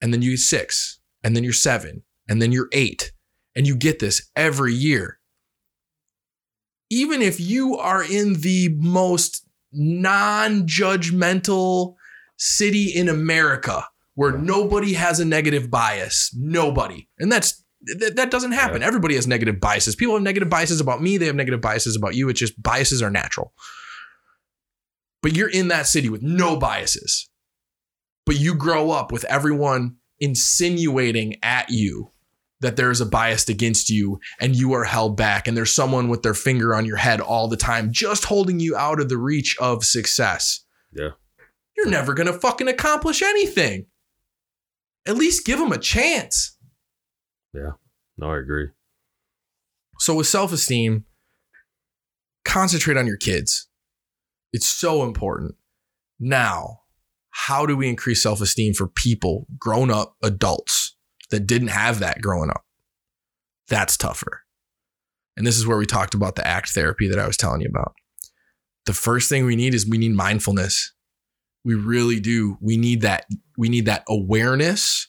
And then you're six, and then you're seven, and then you're eight, and you get this every year. Even if you are in the most non judgmental city in America where nobody has a negative bias, nobody. And that's that, that doesn't happen. Everybody has negative biases. People have negative biases about me, they have negative biases about you. It's just biases are natural but you're in that city with no biases. But you grow up with everyone insinuating at you that there is a bias against you and you are held back, and there's someone with their finger on your head all the time, just holding you out of the reach of success. Yeah. You're never going to fucking accomplish anything. At least give them a chance. Yeah. No, I agree. So with self-esteem, concentrate on your kids. It's so important. Now, how do we increase self-esteem for people, grown-up adults that didn't have that growing up? That's tougher. And this is where we talked about the act therapy that I was telling you about. The first thing we need is we need mindfulness. We really do. We need that we need that awareness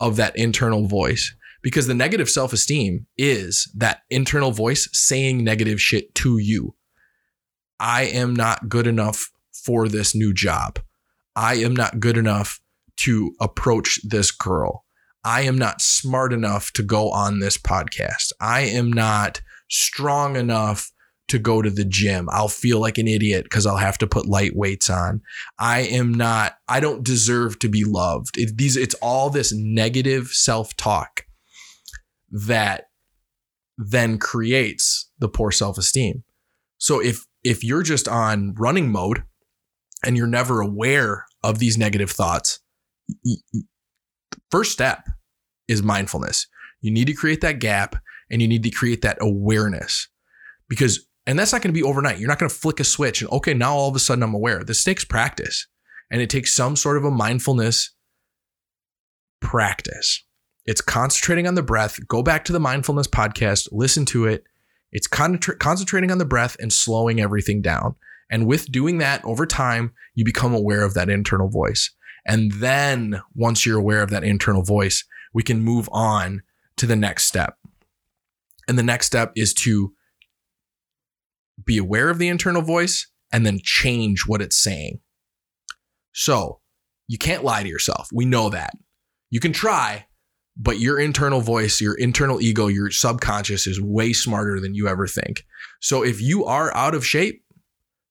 of that internal voice because the negative self esteem is that internal voice saying negative shit to you. I am not good enough for this new job. I am not good enough to approach this girl. I am not smart enough to go on this podcast. I am not strong enough to go to the gym. I'll feel like an idiot because I'll have to put light weights on. I am not, I don't deserve to be loved. It, these, it's all this negative self talk that then creates the poor self esteem. So if, if you're just on running mode and you're never aware of these negative thoughts, first step is mindfulness. You need to create that gap and you need to create that awareness because and that's not going to be overnight. You're not going to flick a switch and okay, now all of a sudden I'm aware. This takes practice and it takes some sort of a mindfulness practice. It's concentrating on the breath. Go back to the mindfulness podcast, listen to it. It's con- concentrating on the breath and slowing everything down. And with doing that over time, you become aware of that internal voice. And then once you're aware of that internal voice, we can move on to the next step. And the next step is to be aware of the internal voice and then change what it's saying. So you can't lie to yourself. We know that. You can try, but your internal voice, your internal ego, your subconscious is way smarter than you ever think. So if you are out of shape,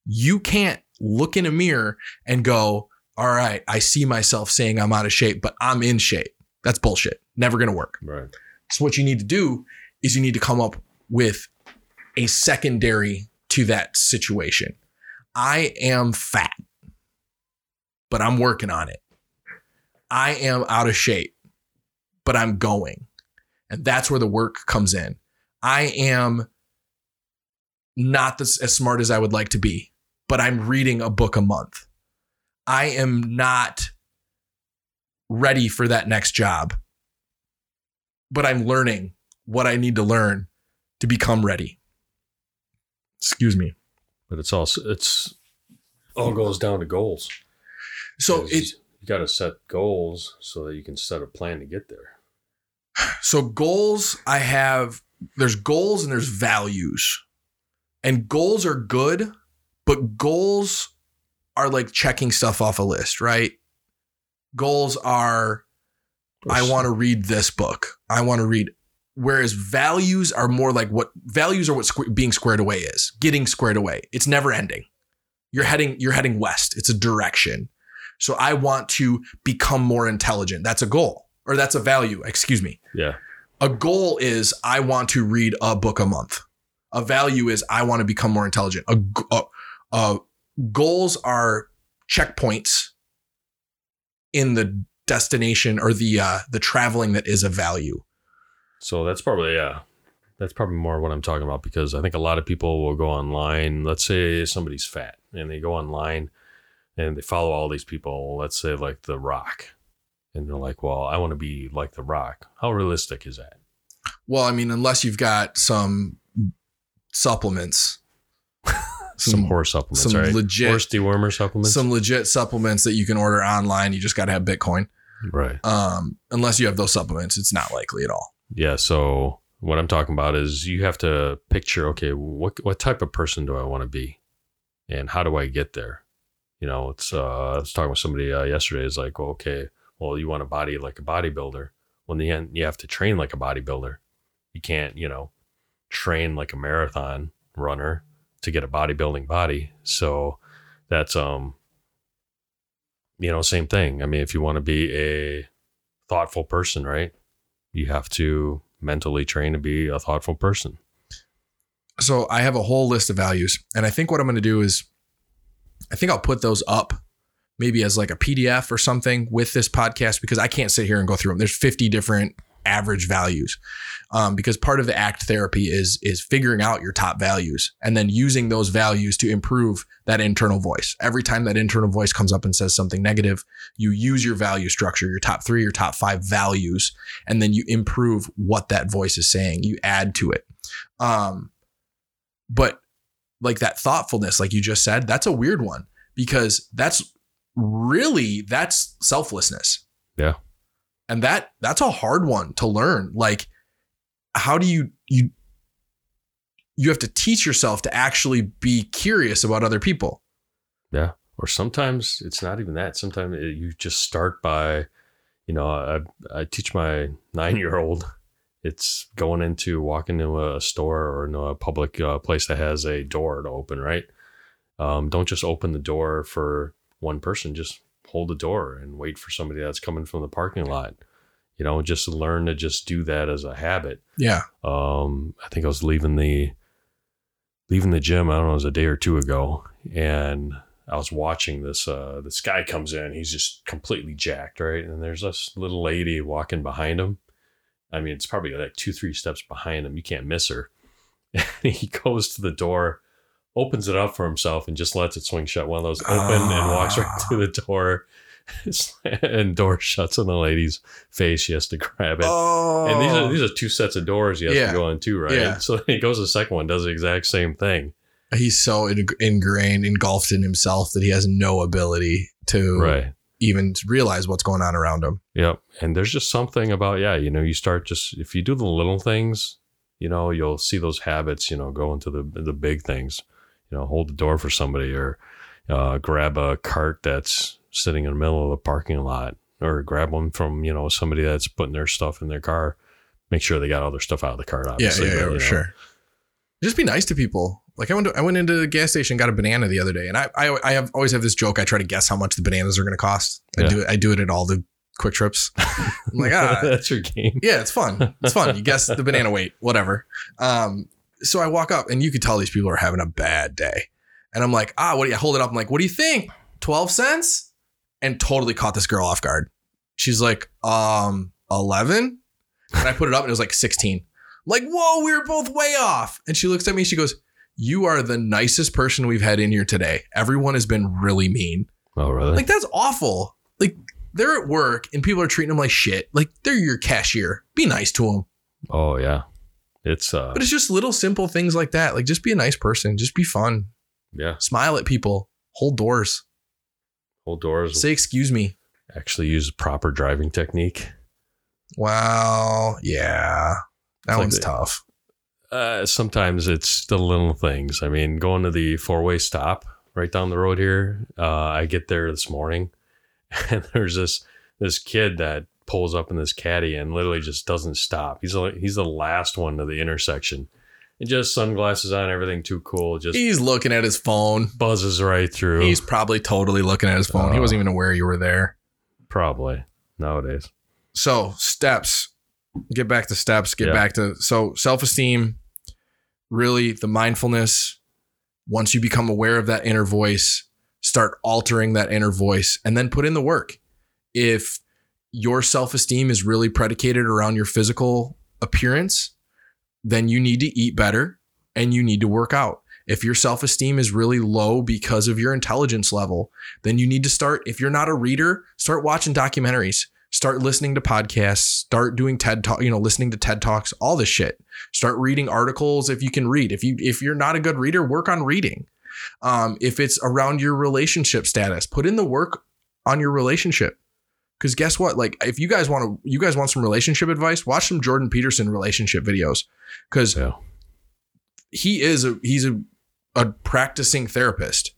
you can't look in a mirror and go, All right, I see myself saying I'm out of shape, but I'm in shape. That's bullshit. Never going to work. Right. So what you need to do is you need to come up with a secondary to that situation. I am fat, but I'm working on it. I am out of shape, but I'm going. And that's where the work comes in. I am not this, as smart as I would like to be, but I'm reading a book a month. I am not ready for that next job, but I'm learning what I need to learn to become ready. Excuse me. but it's also it's all goes down to goals. So it's you got to set goals so that you can set a plan to get there. So goals I have there's goals and there's values. And goals are good, but goals are like checking stuff off a list, right? Goals are I want to read this book. I want to read. Whereas values are more like what values are what squ- being squared away is. Getting squared away. It's never ending. You're heading. You're heading west. It's a direction. So I want to become more intelligent. That's a goal, or that's a value. Excuse me. Yeah. A goal is I want to read a book a month. A value is I want to become more intelligent. A, a- a- goals are checkpoints in the destination or the uh, the traveling that is a value. So that's probably yeah. That's probably more what I'm talking about because I think a lot of people will go online. Let's say somebody's fat and they go online and they follow all these people. Let's say like The Rock, and they're like, "Well, I want to be like The Rock." How realistic is that? Well, I mean, unless you've got some supplements, Some, horse supplements, some right? legit- horse dewormer supplements, some legit supplements that you can order online. You just got to have Bitcoin. right? Um, unless you have those supplements, it's not likely at all. Yeah. So what I'm talking about is you have to picture, okay, what what type of person do I want to be, and how do I get there? You know, it's uh, I was talking with somebody uh, yesterday. It's like, well, okay, well, you want a body like a bodybuilder. Well, in the end, you have to train like a bodybuilder. You can't, you know, train like a marathon runner to get a bodybuilding body. So that's um, you know, same thing. I mean, if you want to be a thoughtful person, right? You have to mentally train to be a thoughtful person. So I have a whole list of values, and I think what I'm going to do is, I think I'll put those up, maybe as like a PDF or something with this podcast because I can't sit here and go through them. There's 50 different average values, um, because part of the ACT therapy is is figuring out your top values and then using those values to improve that internal voice. Every time that internal voice comes up and says something negative, you use your value structure, your top three, your top five values, and then you improve what that voice is saying. You add to it. Um, but like that thoughtfulness, like you just said, that's a weird one because that's really that's selflessness. Yeah. And that that's a hard one to learn. Like, how do you you you have to teach yourself to actually be curious about other people. Yeah. Or sometimes it's not even that. Sometimes it, you just start by, you know, I, I teach my nine year old. It's going into walking into a store or into a public uh, place that has a door to open, right? Um, don't just open the door for one person. Just hold the door and wait for somebody that's coming from the parking lot. You know, just learn to just do that as a habit. Yeah. um i think i was leaving the leaving the gym i don't know it was a day or two ago and i was watching this uh this guy comes in he's just completely jacked right and there's this little lady walking behind him i mean it's probably like two three steps behind him you can't miss her and he goes to the door opens it up for himself and just lets it swing shut one of those open and walks right ah. to the door and door shuts on the lady's face she has to grab it Oh. and these are these oh. are two sets of doors he has Yeah. to go into, right? Yeah. So he goes to the second one, does the exact same thing. he's so ingrained, engulfed in himself that he has no ability to Right. even realize what's going on around him. Yep. And there's just something about, yeah, you know, you start just if you do the little things, you know, you'll see those habits, you know, go into the the big things. You know, hold the door for somebody or uh, grab a cart that's sitting in the middle of the parking lot or grab one from, you know, somebody that's putting their stuff in their car. Make sure they got all their stuff out of the cart, Yeah, obviously. yeah, but, yeah, you know. sure. Just be nice to people. Like I went, to, I went into the gas station, got a banana the other day, and I, I, I have always have this joke. I try to guess how much the bananas are going to cost. I Yeah. do it. I do it at all the QuikTrips. I'm like, ah, that's your game. yeah, it's fun. It's fun. You guess the banana weight, whatever. Um, so I walk up, and you could tell these people are having a bad day. And I'm like, ah, what do you I hold it up? I'm like, what do you think? Twelve cents? And totally caught this girl off guard. She's like, um, eleven. And I put it up, and it was like sixteen. I'm like, whoa, we were both way off. And she looks at me, she goes, "You are the nicest person we've had in here today. Everyone has been really mean." Oh, really? Like that's awful. Like they're at work and people are treating them like shit. Like they're your cashier. Be nice to them. oh, yeah. It's uh But it's just little simple things like that. Like just be a nice person. Just be fun. Yeah. Smile at people. Hold doors. Hold doors. Say excuse me. Actually use proper driving technique. Wow. Yeah. That It's like one's the- tough. Uh, sometimes it's the little things. I mean, going to the four way stop right down the road here. Uh, I get there this morning, and there's this this kid that pulls up in this caddy and literally just doesn't stop. He's like he's the last one to the intersection, and just sunglasses on, everything too cool. Just He's looking at his phone. buzzes right through. He's probably totally looking at his phone. he Oh. wasn't even aware you were there. probably nowadays. So, steps. Get back to steps. Get Yeah. back to so self esteem, really the mindfulness. Once you become aware of that inner voice, start altering that inner voice and then put in the work. If your self esteem is really predicated around your physical appearance, then you need to eat better and you need to work out. If your self esteem is really low because of your intelligence level, then you need to start. If you're not a reader, start watching documentaries, start listening to podcasts, start doing TED talk, you know, listening to TED talks, all this shit. Start reading articles if you can read. If you if you're not a good reader, work on reading. Um, if it's around your relationship status, put in the work on your relationship. Because guess what? Like, if you guys want to, you guys want some relationship advice, watch some Jordan Peterson relationship videos. Because Yeah. he is a he's a a practicing therapist.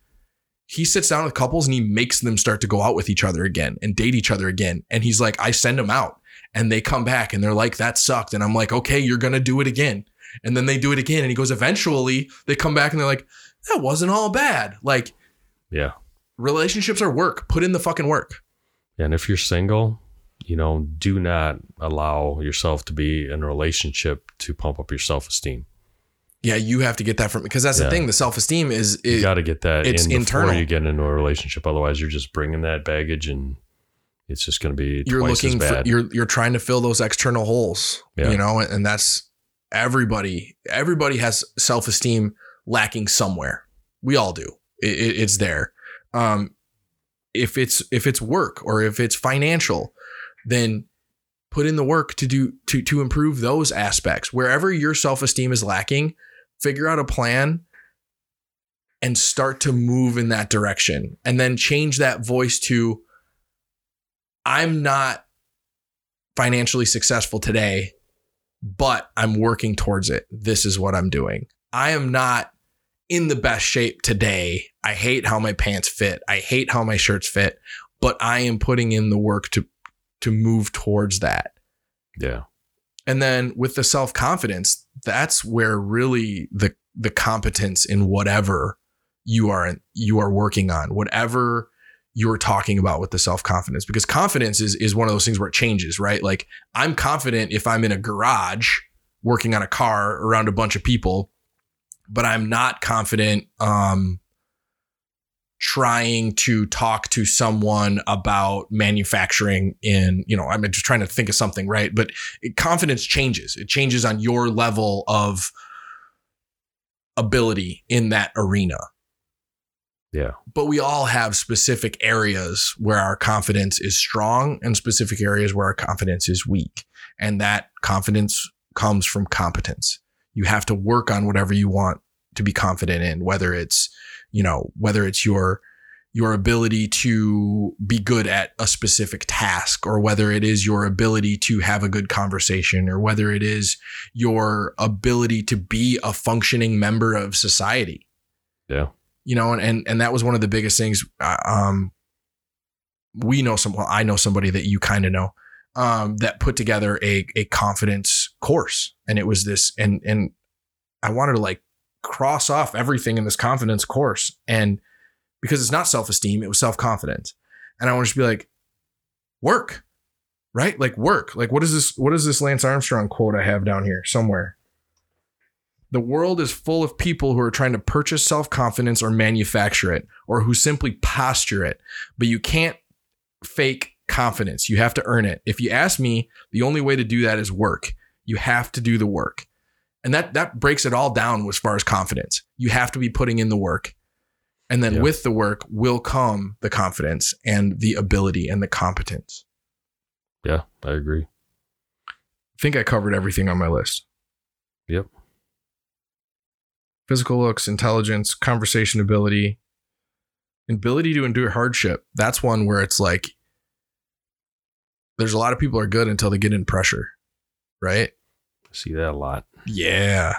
He sits down with couples and he makes them start to go out with each other again and date each other again. And he's like, I send them out and they come back and they're like, that sucked. And I'm like, okay, you're gonna do it again. And then they do it again. And he goes, eventually they come back and they're like, that wasn't all bad. Like Yeah. relationships are work. Put in the fucking work. And if you're single, you know, do not allow yourself to be in a relationship to pump up your self esteem. Yeah, you have to get that from because that's Yeah. the thing. The self esteem is, You is got to get that it's in before internal. you get into a relationship. Otherwise, you're just bringing that baggage, and it's just going to be you're twice looking as for you're you're trying to fill those external holes Yeah. you know and that's everybody everybody has self-esteem lacking somewhere we all do it, it- it's there um if it's if it's work or if it's financial then put in the work to do to to improve those aspects wherever your self-esteem is lacking figure out a plan and start to move in that direction and then change that voice to I'm not financially successful today, but I'm working towards it. This is what I'm doing. I am not in the best shape today. I hate how my pants fit. I hate how my shirts fit, but I am putting in the work to to move towards that. yeah. And then with the self-confidence, that's where really the the competence in whatever you are you are working on, whatever you're talking about with the self-confidence because confidence is is one of those things where it changes, right? Like I'm confident if I'm in a garage working on a car around a bunch of people, but I'm not confident um trying to talk to someone about manufacturing in, you know, I'm just trying to think of something, right? But it- confidence changes. It changes on your level of ability in that arena. Yeah. But we all have specific areas where our confidence is strong and specific areas where our confidence is weak. And that confidence comes from competence. You have to work on whatever you want to be confident in, whether it's, you know, whether it's your your ability to be good at a specific task or whether it is your ability to have a good conversation or whether it is your ability to be a functioning member of society Yeah. you know and and, and that was one of the biggest things uh, um we know some well i know somebody that you kind of know um that put together a a confidence course and it was this and and i wanted to like cross off everything in this confidence course and because it's not self-esteem it was self-confidence and i want to just be like work right like work like what is this what is this lance armstrong quote i have down here somewhere the world is full of people who are trying to purchase self confidence or manufacture it, or who simply posture it. But you can't fake confidence. You have to earn it. If you ask me, the only way to do that is work. You have to do the work. And that that breaks it all down as far as confidence. You have to be putting in the work. And then Yeah. with the work will come the confidence and the ability and the competence. Yeah. I agree. I think I covered everything on my list. Yep. physical looks, intelligence, conversation ability, ability to endure hardship. That's one where it's like there's a lot of people are good until they get in pressure, right? See that a lot. Yeah.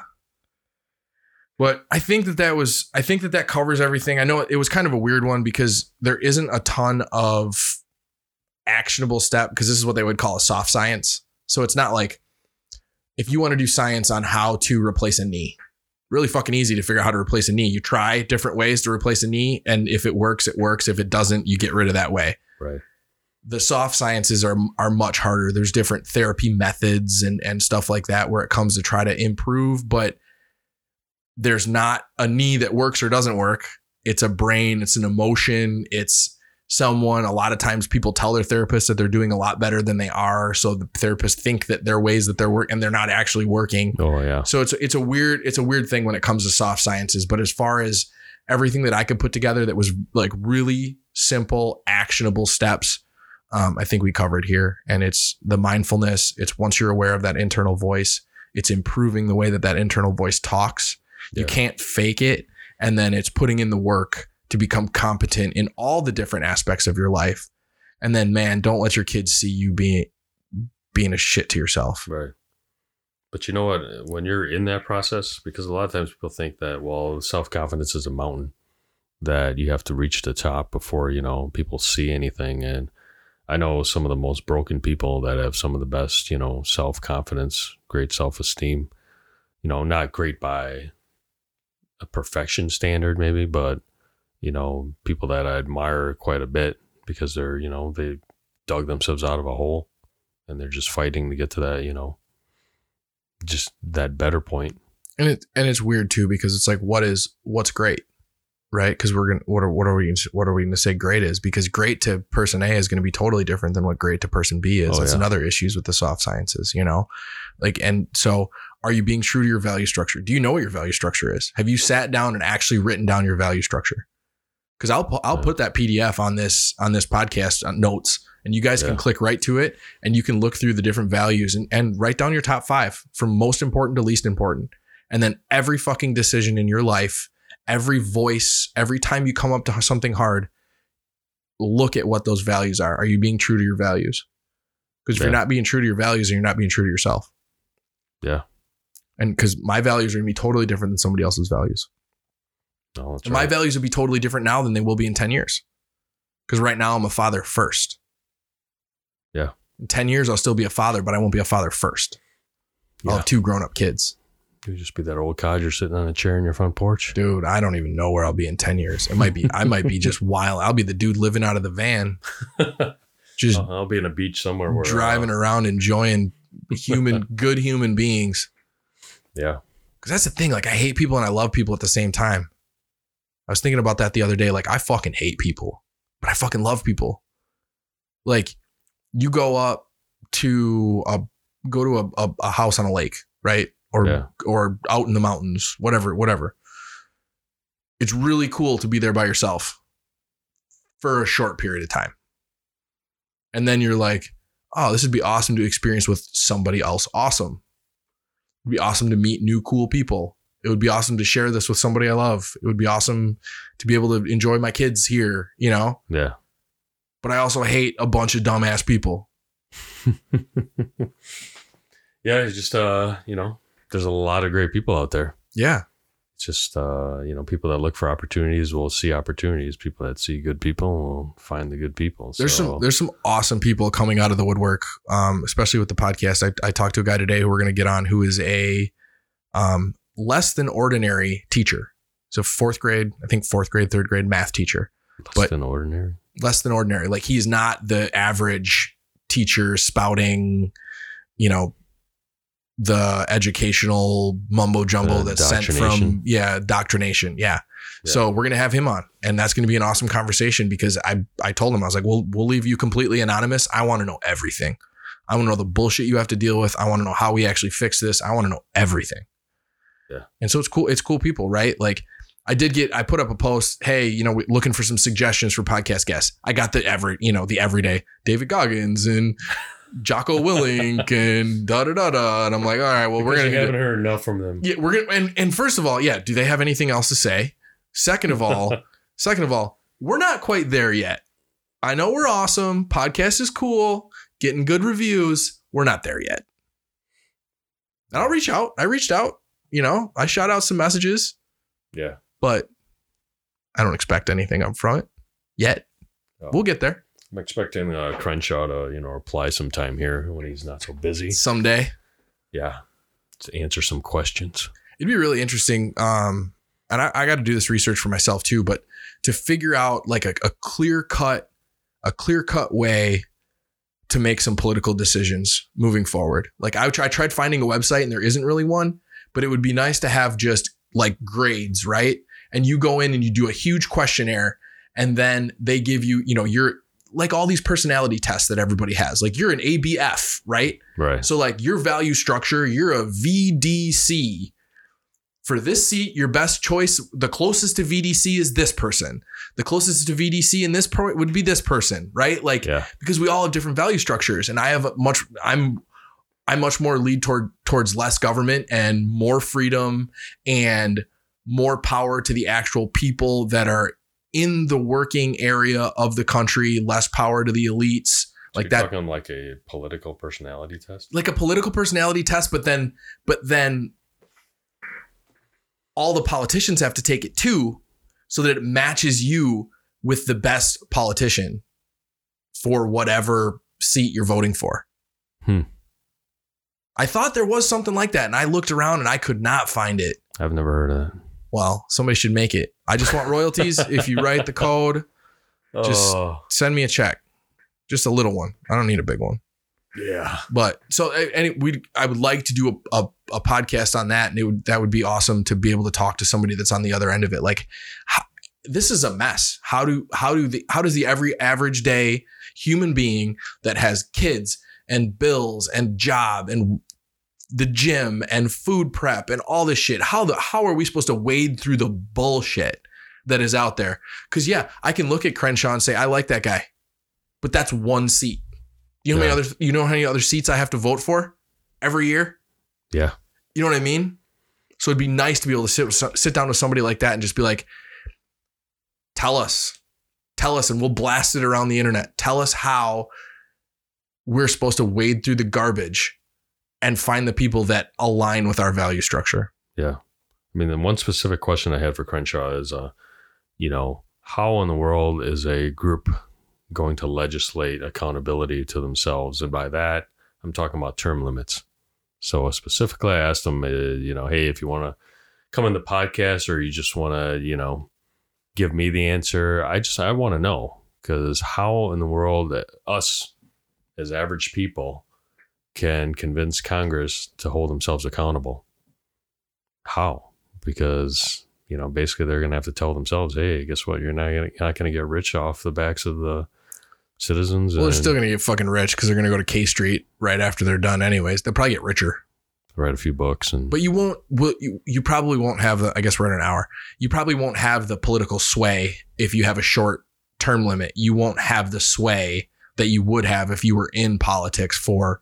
But I think that that was, I think that that covers everything. I know it was kind of a weird one because there isn't a ton of actionable step because this is what they would call a soft science. So it's not like if you want to do science on how to replace a knee, really fucking easy to figure out how to replace a knee. You try different ways to replace a knee. And if it works, it works. If it doesn't, you get rid of that way Right. The soft sciences are are much harder. There's different therapy methods and and stuff like that where it comes to try to improve, but there's not a knee that works or doesn't work. It's a brain, it's an emotion, it's someone. A lot of times people tell their therapist that they're doing a lot better than they are, so the therapists think that their ways that they're working and they're not actually working. Oh yeah. So it's it's a weird it's a weird thing when it comes to soft sciences. But as far as everything that I could put together that was like really simple, actionable steps, um, I think we covered here. And it's the mindfulness. It's once you're aware of that internal voice, it's improving the way that that internal voice talks. You can't fake it, and then it's putting in the work to become competent in all the different aspects of your life. And then, man, don't let your kids see you being being a shit to yourself. Right. But you know what? When you're in that process, because a lot of times people think that, well, self confidence is a mountain that you have to reach the top before, you know, people see anything. And I know some of the most broken people that have some of the best, you know, self confidence, great self esteem, you know, not great by a perfection standard, maybe, but, you know, people that I admire quite a bit because they're, you know, they dug themselves out of a hole and they're just fighting to get to that, you know, just that better point. and it and it's weird too because it's like what is what's great right? Because we're gonna what are what are we what are we gonna say great is? Because great to person a is gonna be totally different than what great to person b is. Oh, that's yeah. another issues with the soft sciences you know? Like and so are you being true to your value structure? Do you know what your value structure is? Have you sat down and actually written down your value structure? Because i'll pu- i'll Yeah. put that pdf on this on this podcast on notes and you guys can click right to it and you can look through the different values and, and write down your top five from most important to least important and then every fucking decision in your life, every voice, every time you come up to something hard, look at what those values are. Are you being true to your values? Because if you're not being true to your values, then you're not being true to yourself. Yeah. And because my values are going to be totally different than somebody else's values. Oh, that's And my values will be totally different now than they will be in 10 years. Because right now I'm a father first. Yeah. In 10 years, I'll still be a father, but I won't be a father first. I'll have two grown up kids. You just be that old codger sitting on a chair in your front porch. dude, I don't even know where I'll be in 10 years. It might be, I might be just wild. I'll be the dude living out of the van, just I'll, I'll be in a beach somewhere where driving uh, around, enjoying human, good human beings. Yeah. Cause that's the thing. Like, I hate people and I love people at the same time. I was thinking about that the other day. Like, I fucking hate people, but I fucking love people. Like, you go up to a, go to a, a, a house on a lake, right? Or, Yeah. or out in the mountains, whatever, whatever. It's really cool to be there by yourself for a short period of time. And then you're like, oh, this would be awesome to experience with somebody else awesome. It'd be awesome to meet new cool people. It would be awesome to share this with somebody I love. It would be awesome to be able to enjoy my kids here, you know? Yeah. But I also hate a bunch of dumbass people. Yeah. It's just, uh, you know, there's a lot of great people out there. Yeah. It's just, uh, you know, people that look for opportunities will see opportunities. People that see good people will find the good people. There's so, some there's some awesome people coming out of the woodwork, um, especially with the podcast. I, I talked to a guy today who we're going to get on who is a um, less than ordinary teacher. So fourth grade, I think fourth grade, third grade math teacher. less but- than ordinary. less than ordinary. Like he's not the average teacher spouting, you know, the educational mumbo jumbo that's sent from yeah, doctrination. Yeah. Yeah. So we're gonna have him on, and that's gonna be an awesome conversation because I I told him I was like, we'll we'll leave you completely anonymous. I want to know everything. I want to know the bullshit you have to deal with. I want to know how we actually fix this. I want to know everything. Yeah. And so it's cool. It's cool people, right? Like I did get, I put up a post, hey, you know, looking for some suggestions for podcast guests. I got the every, you know, the everyday David Goggins and Jocko Willink and da da da da. And I'm like, all right, well, we're gonna you haven't heard enough from them. yeah, we're gonna and, and first of all, yeah, do they have anything else to say? Second of all, second of all, we're not quite there yet. I know we're awesome. Podcast is cool, getting good reviews. We're not there yet. And I'll reach out. I reached out, you know, I shot out some messages, Yeah. but I don't expect anything up front yet. Oh. We'll get there I'm expecting uh, Crenshaw to, you know, reply sometime here when he's not so busy. someday. Yeah. To answer some questions. it'd be really interesting um and i, I got to do this research for myself too but to figure out like a, a clear cut a clear cut way to make some political decisions moving forward like I, I tried finding a website and there isn't really one but it would be nice to have just like grades right and you go in and you do a huge questionnaire and then they give you you know you're like all these personality tests that everybody has like you're an abf right Right. so like your value structure, you're a VDC. For this seat, your best choice, the closest to VDC is this person. The closest to VDC in this pro would be this person, right? Like Yeah. because we all have different value structures, and I have a much. I'm I'm much more lead toward towards less government and more freedom and more power to the actual people that are in the working area of the country. Less power to the elites, like You're that talking like a political personality test. like a political personality test, but then but then all the politicians have to take it too, so that it matches you with the best politician for whatever seat you're voting for. Hmm. I thought there was something like that, and I looked around and I could not find it. I've never heard of that. Well, somebody should make it. I just want royalties. if you write the code, Just- oh, send me a check. Just a little one. I don't need a big one. yeah. But so any we I would like to do a, a, a podcast on that, and it would that would be awesome to be able to talk to somebody that's on the other end of it. Like, how, this is a mess. How do how do the how does the every average day human being that has kids and bills and job and the gym and food prep and all this shit. How the how are we supposed to wade through the bullshit that is out there? Because yeah i can look at crenshaw and say i like that guy but that's one seat. You know how many other you know how many other seats i have to vote for every year? Yeah. you know what i mean? So it'd be nice to be able to sit sit down with somebody like that and just be like tell us. Tell us and we'll blast it around the internet. Tell us how we're supposed to wade through the garbage and find the people that align with our value structure Yeah. I mean, the one specific question I had for Crenshaw is, uh, you know, how in the world is a group going to legislate accountability to themselves? And by that, I'm talking about term limits. So specifically, I asked them, uh, you know, hey, if you want to come in the podcast or you just want to, you know, give me the answer, I just I want to know because how in the world that us as average people can convince Congress to hold themselves accountable? How? Because you know, basically, they're going to have to tell themselves, "Hey, guess what? You're not gonna, not going to get rich off the backs of the citizens." well they're still going to get fucking rich because they're going to go to k street right after they're done anyways they'll probably get richer write a few books and but you won't will you, you probably won't have the i guess we're in an hour you probably won't have the political sway if you have a short term limit you won't have the sway that you would have if you were in politics for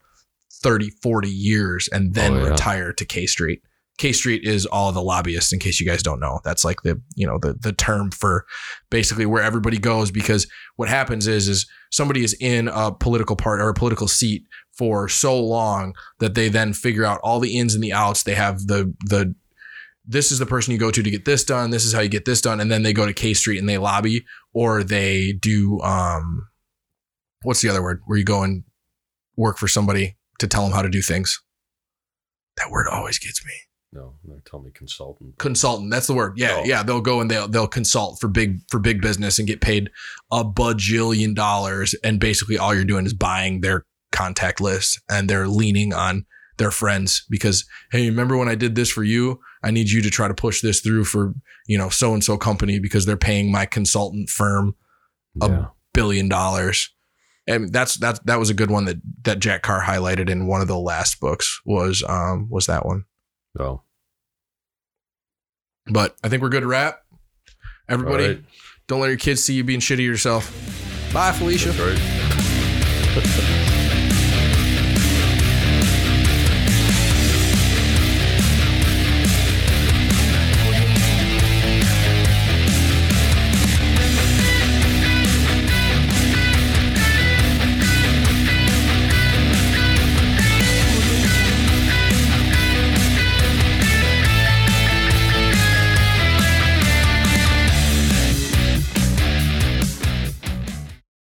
30 40 years and then Oh, yeah. retire to k street k street is all the lobbyists in case you guys don't know that's like the you know the the term for basically where everybody goes because what happens is is somebody is in a political part or a political seat for so long that they then figure out all the ins and the outs. They have the the this is the person you go to to get this done. This is how you get this done, and then they go to K Street and they lobby, or they do um, what's the other word where you go and work for somebody to tell them how to do things. That word always gets me. no, they tell me consultant. Consultant, that's the word. Yeah, Oh. yeah. They'll go and they'll they'll consult for big for big business and get paid a bajillion dollars, and basically all you're doing is buying their contact list, and they're leaning on their friends because hey, remember when I did this for you? I need you to try to push this through for you know so and so company because they're paying my consultant firm a Yeah. billion dollars. And that's that that was a good one that that Jack Carr highlighted in one of the last books was um was that one. Oh, But I think we're good to wrap. Everybody, right. don't let your kids see you being shitty yourself. Bye, Felicia.